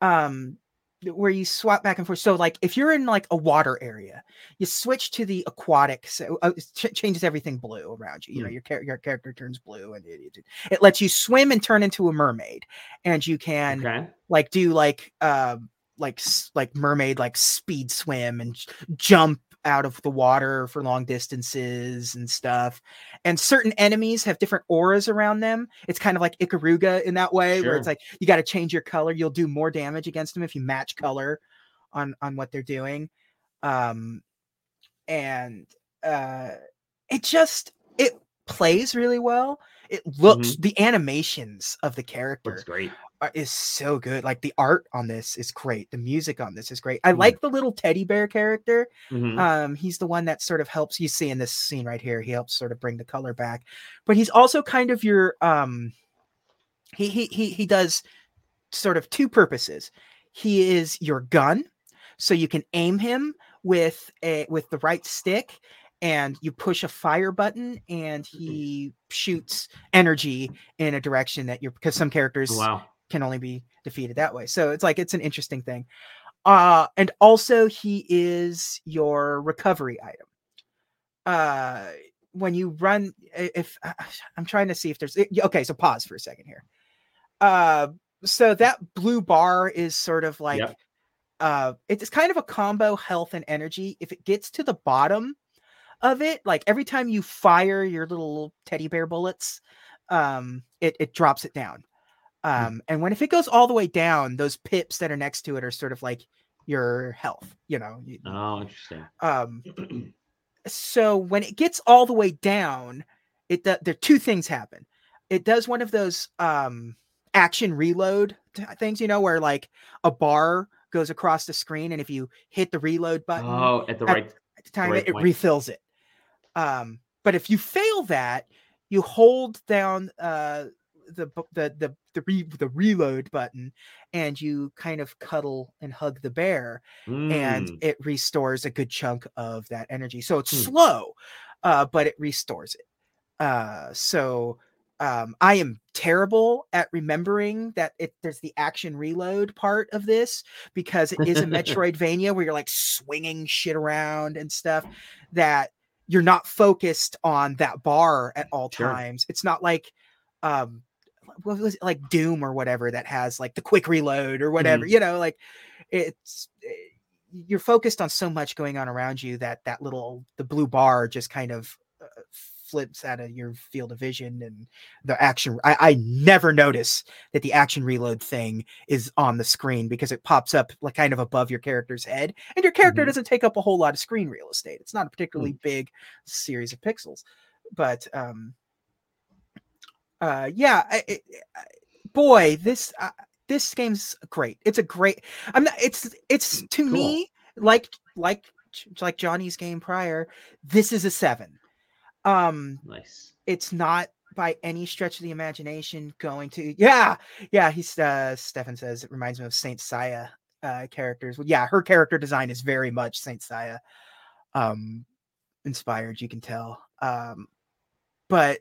um where you swap back and forth so like if you're in like a water area you switch to the aquatic so uh, it ch- changes everything blue around you you know Hmm. your, char- your character turns blue and it, it, it lets you swim and turn into a mermaid and you can Okay. like do like um like like mermaid like speed swim and jump out of the water for long distances and stuff and certain enemies have different auras around them. It's kind of like ikaruga in that way where it's like you got to change your color you'll do more damage against them if you match color on on what they're doing. Um and uh it just it plays really well. It looks the animations of the character Looks great. Is so good. Like the art on this is great. The music on this is great. I Mhm. like the little teddy bear character. Mhm. Um, he's the one that sort of helps you see in this scene right here. He helps sort of bring the color back, but he's also kind of your um. He he he he does sort of two purposes. He is your gun, so you can aim him with a with the right stick and you push a fire button and he shoots energy in a direction that you're because some characters wow. Can only be defeated that way. So it's like it's an interesting thing. Uh and also he is your recovery item. Uh when you run if I'm trying to see if there's okay, so pause for a second here. Uh so that blue bar is sort of like Yep. uh it's kind of a combo health and energy. If it gets to the bottom of it, like every time you fire your little teddy bear bullets, um it, it drops it down. Um and when if it goes all the way down, those pips that are next to it are sort of like your health, you know. Oh, interesting. Um so when it gets all the way down, it do- there two things happen. It does one of those um action reload t- things, you know, where like a bar goes across the screen, and if you hit the reload button oh, at the at- right. time Great it, it refills it. Um, but if you fail that, you hold down uh, the the the the, re- the reload button, and you kind of cuddle and hug the bear, and Mm, it restores a good chunk of that energy. So it's Hmm. slow, uh, but it restores it. Uh, so um, I am terrible at remembering that it there's the action reload part of this because it is a Metroidvania where you're like swinging shit around and stuff that you're not focused on that bar at all Sure. times. It's not like um what was it like Doom or whatever that has like the quick reload or whatever, you know, like it's eh, you're focused on so much going on around you that that little the blue bar just kind of uh, flips out of your field of vision and the action I, I never notice that the action reload thing is on the screen because it pops up like kind of above your character's head and your character Mhm. doesn't take up a whole lot of screen real estate. It's not a particularly big series of pixels but um uh yeah I, it, I- boy this uh, this game's great it's a great i'm not it's it's to Cool. me like like like johnny's game prior this is a seven um nice. it's not by any stretch of the imagination going to yeah yeah he's uh stefan says it reminds me of saint seiya uh characters well yeah her character design is very much saint seiya um inspired you can tell um but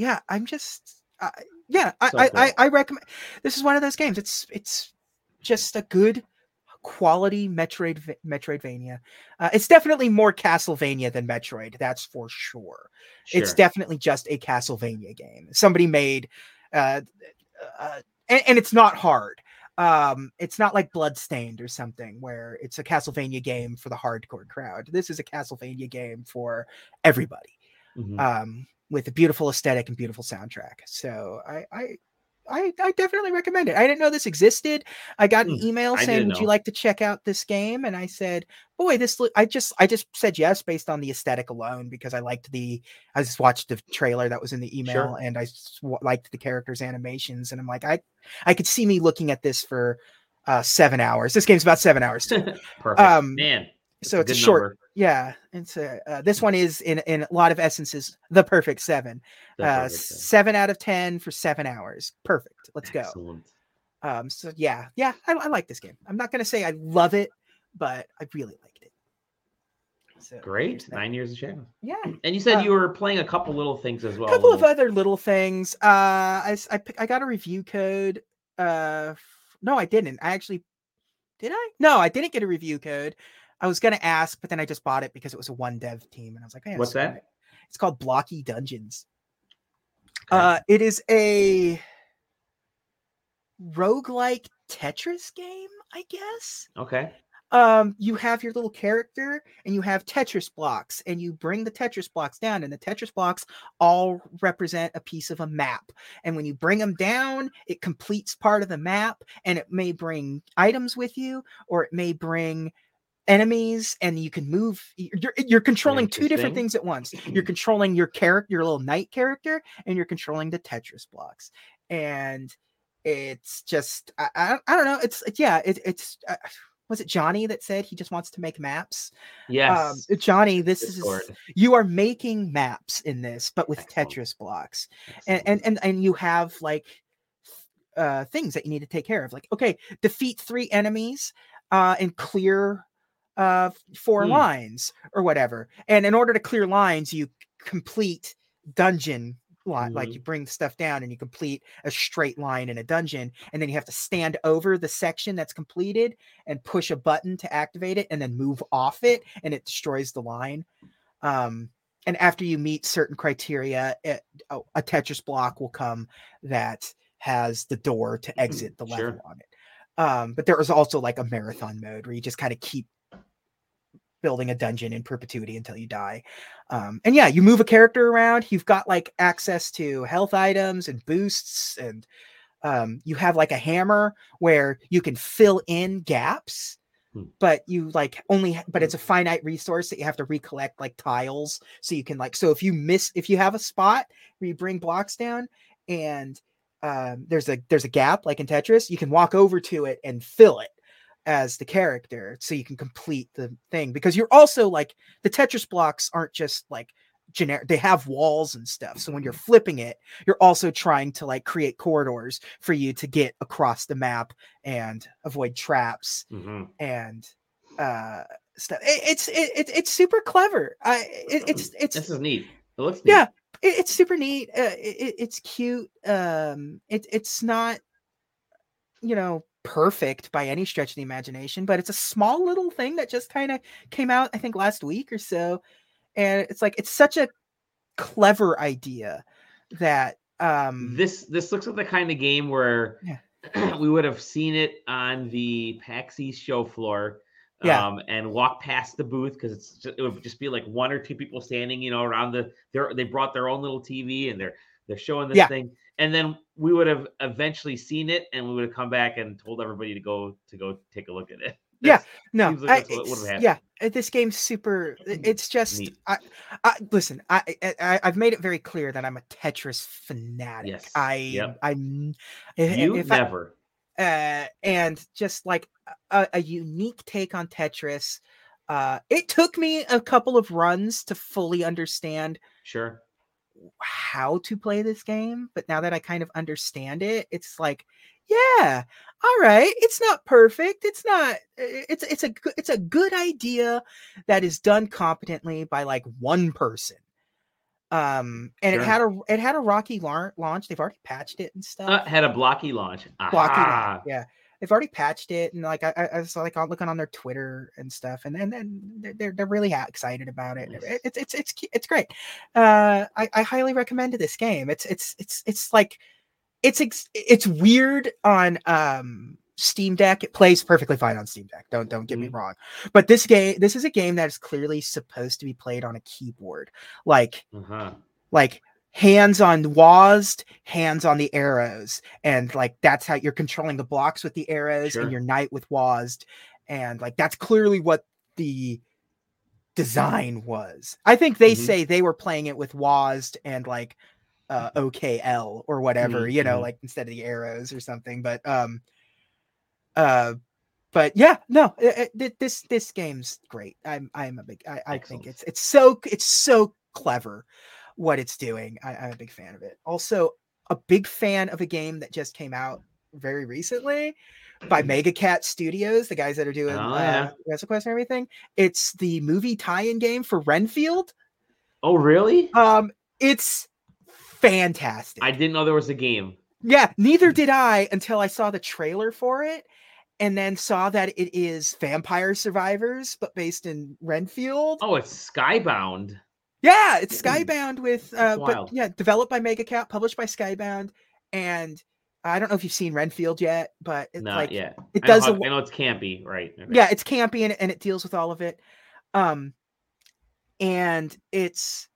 yeah i'm just uh, yeah I, So I, I i recommend this is one of those games it's it's just a good quality metroid metroidvania uh, it's definitely more castlevania than metroid that's for sure it's definitely just a Castlevania game. Somebody made, uh, uh, and, and it's not hard. Um, it's not like Bloodstained or something where it's a Castlevania game for the hardcore crowd. This is a Castlevania game for everybody, Mhm. um, with a beautiful aesthetic and beautiful soundtrack. So I, I, I, I definitely recommend it. I didn't know this existed. I got an Hmm, email saying, "Would you like to check out this game?" And I said, "Boy, this look." I just, I just said yes based on the aesthetic alone because I liked the I just watched the trailer that was in the email Sure. and I liked the characters' animations. And I'm like, I, I could see me looking at this for uh, seven hours. This game's about seven hours. Too. Perfect. um, Man. so it's a short. number. Yeah. It's a, uh, this one is in, in a lot of essences, the perfect seven. The uh, perfect seven out of 10 for seven hours. Perfect. Let's go. Excellent. Um, so yeah, yeah, I, I like this game. I'm not going to say I love it, but I really liked it. So Great. Nine years of shadow. Yeah. And you said Uh, you were playing a couple little things as well. a couple of other little things. Uh, I pick- I got a review code. Uh, f- no, I didn't. I actually did. I no, I didn't get a review code. I was gonna ask, but then I just bought it because it was a one dev team, and I was like, "Yeah, What's that? it." It's called Blocky Dungeons. Okay. Uh, it is a roguelike Tetris game, I guess okay. um you have your little character and you have tetris blocks and you bring the tetris blocks down and the tetris blocks all represent a piece of a map and when you bring them down it completes part of the map and it may bring items with you or it may bring enemies and you can move you're, you're controlling two different things at once you're controlling your character your little knight character and you're controlling the tetris blocks and it's just i, I, I don't know it's yeah it, it's uh, was it johnny that said he just wants to make maps Yes. um johnny this Discord. is you are making maps in this but with Excellent. tetris blocks and, and and and you have like uh things that you need to take care of like okay defeat three enemies uh and clear uh four Hmm. lines or whatever and in order to clear lines you complete dungeon line like Mhm. you bring stuff down and you complete a straight line in a dungeon and then you have to stand over the section that's completed and push a button to activate it and then move off it and it destroys the line um and after you meet certain criteria it, a, a tetris block will come that has the door to exit the level Sure. on it um but there is also like a marathon mode where you just kind of keep building a dungeon in perpetuity until you die. Um and yeah you move a character around you've got like access to health items and boosts and um you have like a hammer where you can fill in gaps Hmm. but you like only but it's a finite resource that you have to recollect like tiles so you can like so if you miss if you have a spot where you bring blocks down and um, there's a there's a gap like in tetris you can walk over to it and fill it as the character so you can complete the thing because you're also like the Tetris blocks aren't just like generic they have walls and stuff so when you're flipping it you're also trying to like create corridors for you to get across the map and avoid traps Mhm. and uh stuff it, it's it, it, it's super clever i it, it's it's This is neat. It looks neat. yeah it, it's super neat uh, it, it's cute um it, it's not you know perfect by any stretch of the imagination but it's a small little thing that just kind of came out i think last week or so and it's like it's such a clever idea that um This this looks like the kind of game where we would have seen it on the PAX East show floor. Yeah. Um, and walk past the booth because it's just, it would just be like one or two people standing, you know, around the. They they brought their own little TV and they're they're showing this Yeah. thing, and then we would have eventually seen it, and we would have come back and told everybody to go to go take a look at it. Yeah, no like I, yeah uh, this game's super it's just Neat. I, I listen I, I I- i've made it very clear that i'm a tetris fanatic Yes, i yep. i'm if, you if I, never. uh, and just like a, a unique take on Tetris. Uh, it took me a couple of runs to fully understand Sure. How to play this game, but now that I kind of understand it, it's like, yeah, all right, it's not perfect. It's not. It's it's a good it's a good idea that is done competently by like one person. Um, and Sure. it had a it had a rocky lar- launch. They've already patched it and stuff Uh, had a blocky launch. blocky launch, yeah they've already patched it and like i, I- was like on looking on their twitter and stuff and then and they're, they're, they're really excited about it Nice. It's it's it's it's great uh I, I highly recommend this game it's it's it's it's like it's it's weird on um steam deck it plays perfectly fine on steam deck don't don't get me Mhm. wrong but this game this is a game that is clearly supposed to be played on a keyboard like Uh-huh. like hands on WASD, hands on the arrows. And like that's how you're controlling the blocks with the arrows Sure. and your knight with WASD. And like that's clearly what the design was. I think they Mhm. say they were playing it with WASD and like uh OKL or whatever, Mhm, you know, mhm. like instead of the arrows or something. But um uh but yeah, no, it, it- this this game's great. I'm I'm a big I, I think it's it's so it's so clever what it's doing. I, I'm a big fan of it. Also, a big fan of a game that just came out very recently by Mega Cat Studios, the guys that are doing Oh, uh, yeah. WrestleQuest and everything. It's the movie tie-in game for Renfield. Oh, really? Um, it's fantastic. I didn't know there was a game. Yeah, neither did I until I saw the trailer for it and then saw that it is Vampire Survivors, but based in Renfield. Oh, it's Skybound. Yeah, it's Skybound with uh but yeah, developed by MegaCat, published by Skybound, and I don't know if you've seen Renfield yet, but it's Not like yet. it I know, does how- a, I know it's campy, right? okay. yeah, it's campy and, and it deals with all of it. Um and it's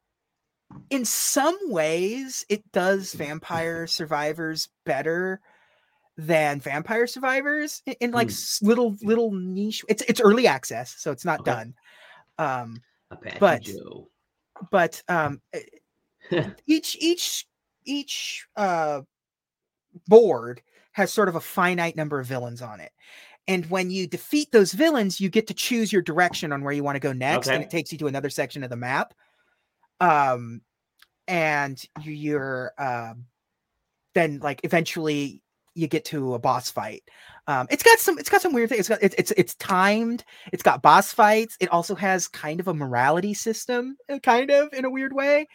in some ways it does vampire survivors better than vampire survivors in, in like s- little little niche it's it's early access so it's not Okay. done um but- Joe. But um each each each uh board has sort of a finite number of villains on it and when you defeat those villains you get to choose your direction on where you want to go next and it takes you to another section of the map um and you, you're um then like eventually you get to a boss fight um it's got some it's got some weird things it's got it's it's, it's timed it's got boss fights it also has kind of a morality system uh, kind of in a weird way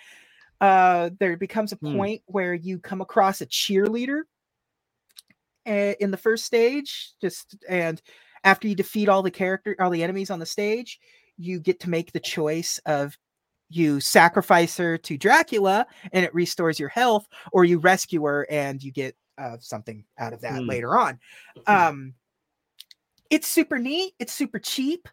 uh there becomes a Hmm. point where you come across a cheerleader uh, in the first stage just and after you defeat all the character all the enemies on the stage you get to make the choice of you sacrifice her to Dracula and it restores your health or you rescue her and you get uh, something out of that Hmm. later on um it's super neat it's super cheap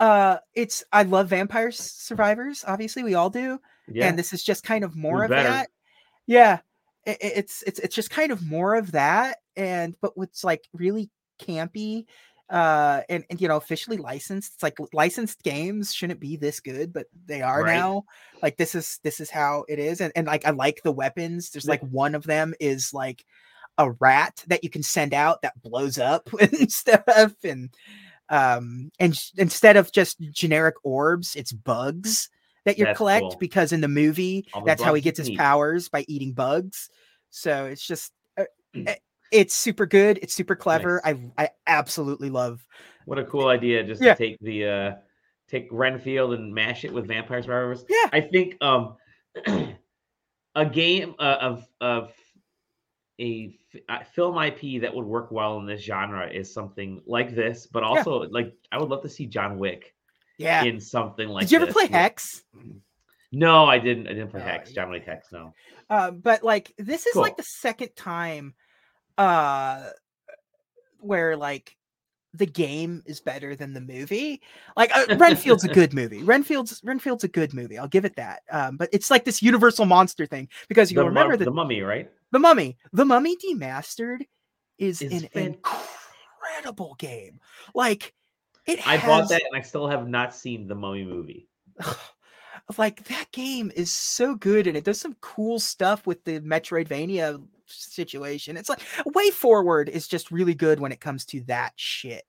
uh it's i love vampire survivors obviously we all do Yeah. and this is just kind of more Who of better? that yeah i- i- it's it's it's just kind of more of that and but what's like really campy uh and, and you know officially licensed it's like licensed games shouldn't be this good but they are Right. now like this is this is how it is and, and like i like the weapons there's like one of them is like a rat that you can send out that blows up and stuff and um and sh- instead of just generic orbs it's bugs that you That's collect cool. because in the movie All the that's how he gets his eat. powers by eating bugs so it's just uh, Mm. It's super good it's super clever i i absolutely love What a cool idea! Just Yeah. to take the uh take Renfield and mash it with Vampire Survivors. Yeah. I think um a game uh, of of a f- uh, film IP that would work well in this genre is something like this, but also like I would love to see John Wick yeah in something like. did you ever this play hex No, I didn't. I didn't play Oh, Hex. yeah. John Wick Hex. No. Uh, but like this is like the second time uh where like the game is better than the movie. Like uh, Renfield's a good movie. Renfield's Renfield's a good movie. I'll give it that. Um, but it's like this universal monster thing because you The, remember mum- that the Mummy, right? the Mummy, the Mummy Demastered is, Is an incredible game. Like it I bought that and I still have not seen the Mummy movie. like that game is so good and it does some cool stuff with the Metroidvania situation. It's like WayForward is just really good when it comes to that shit.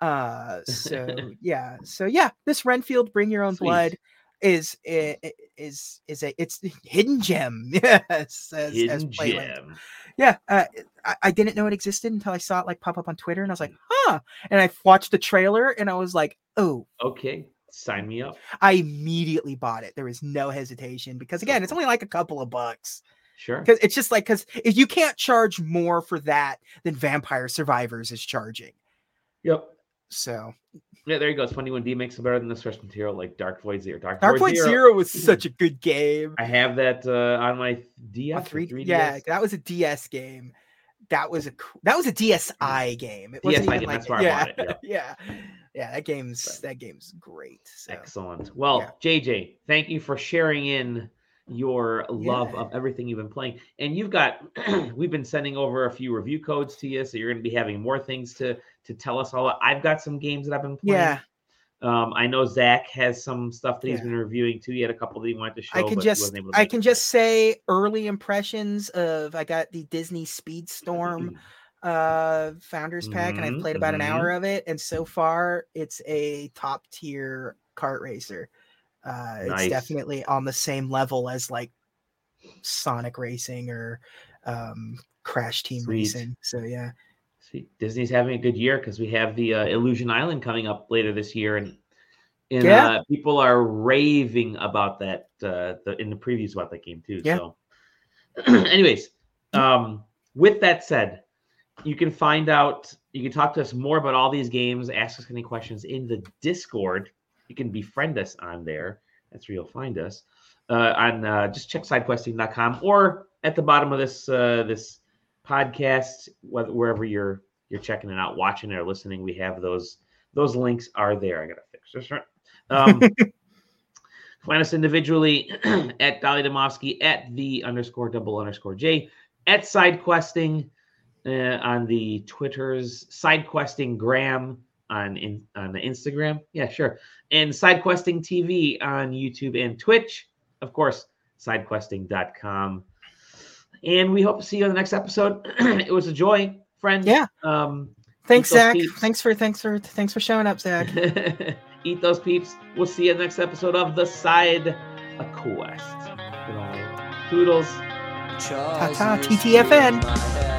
Uh so yeah. So yeah, this Renfield Bring Your Own Sweet. Blood is i- i- is is a it's hidden gem. Yes, as, as Hidden Playland. gem. Yeah, uh, I, I didn't know it existed until I saw it like pop up on Twitter, and I was like, huh. And I watched the trailer, and I was like, oh, Okay, sign me up. I immediately bought it. There was no hesitation because again, it's only like a couple of bucks. Sure. Because it's just like because if you can't charge more for that than Vampire Survivors is charging. Yep. So Yeah, there you go. It's funny when D makes it better than the source material like Dark Void Zero. Dark, Dark Void Zero was such a good game. I have that uh, on my DS. On three, 3DS. yeah, that was a DS game. That was a that was a DSi game. It wasn't DSi game, like that's where I yeah, bought it, yeah, yeah. That game's that game's great. So. Excellent. Well, JJ, thank you for sharing in your love Yeah. of everything you've been playing. And you've got we've been sending over a few review codes to you, so you're going to be having more things to to tell us all. I've got some games that I've been playing. Yeah, Um, I know Zach has some stuff that he's Yeah. been reviewing too. He had a couple that he wanted to show. I can just wasn't able to I can just say early impressions of I got the Disney Speedstorm uh founders pack and I've Mhm, played about an mhm. hour of it and so far it's a top tier kart racer. Uh it's definitely on the same level as like Sonic Racing or um Crash Team Sweet. Racing. So yeah. See, Disney's having a good year because we have the uh, Illusion Island coming up later this year, and and Yeah. uh, people are raving about that uh, the, in the previews about that game too. Yeah. So, anyways, um, with that said, you can find out, you can talk to us more about all these games, ask us any questions in the Discord. You can befriend us on there. That's where you'll find us. Uh, on uh, just check sidequesting.com or at the bottom of this uh, this podcast, whether, wherever you're you're checking it out, watching it or listening, we have those those links are there. I gotta fix this. Right. Um, find us individually at Dali Demofsky at the underscore double underscore J at side questing uh, on the Twitters, side questing Graham on in on the Instagram. Yeah, sure. And side questing TV on YouTube and Twitch. Of course, sidequesting.com. And we hope to see you on the next episode. it was a joy, friend. Yeah. Um, Thanks, Zach. peeps. Thanks for thanks for thanks for showing up, Zach. Eat those peeps. We'll see you in the next episode of The Side Quest. Goodbye. Toodles. Ta-ta, TTFN. Ta-ta,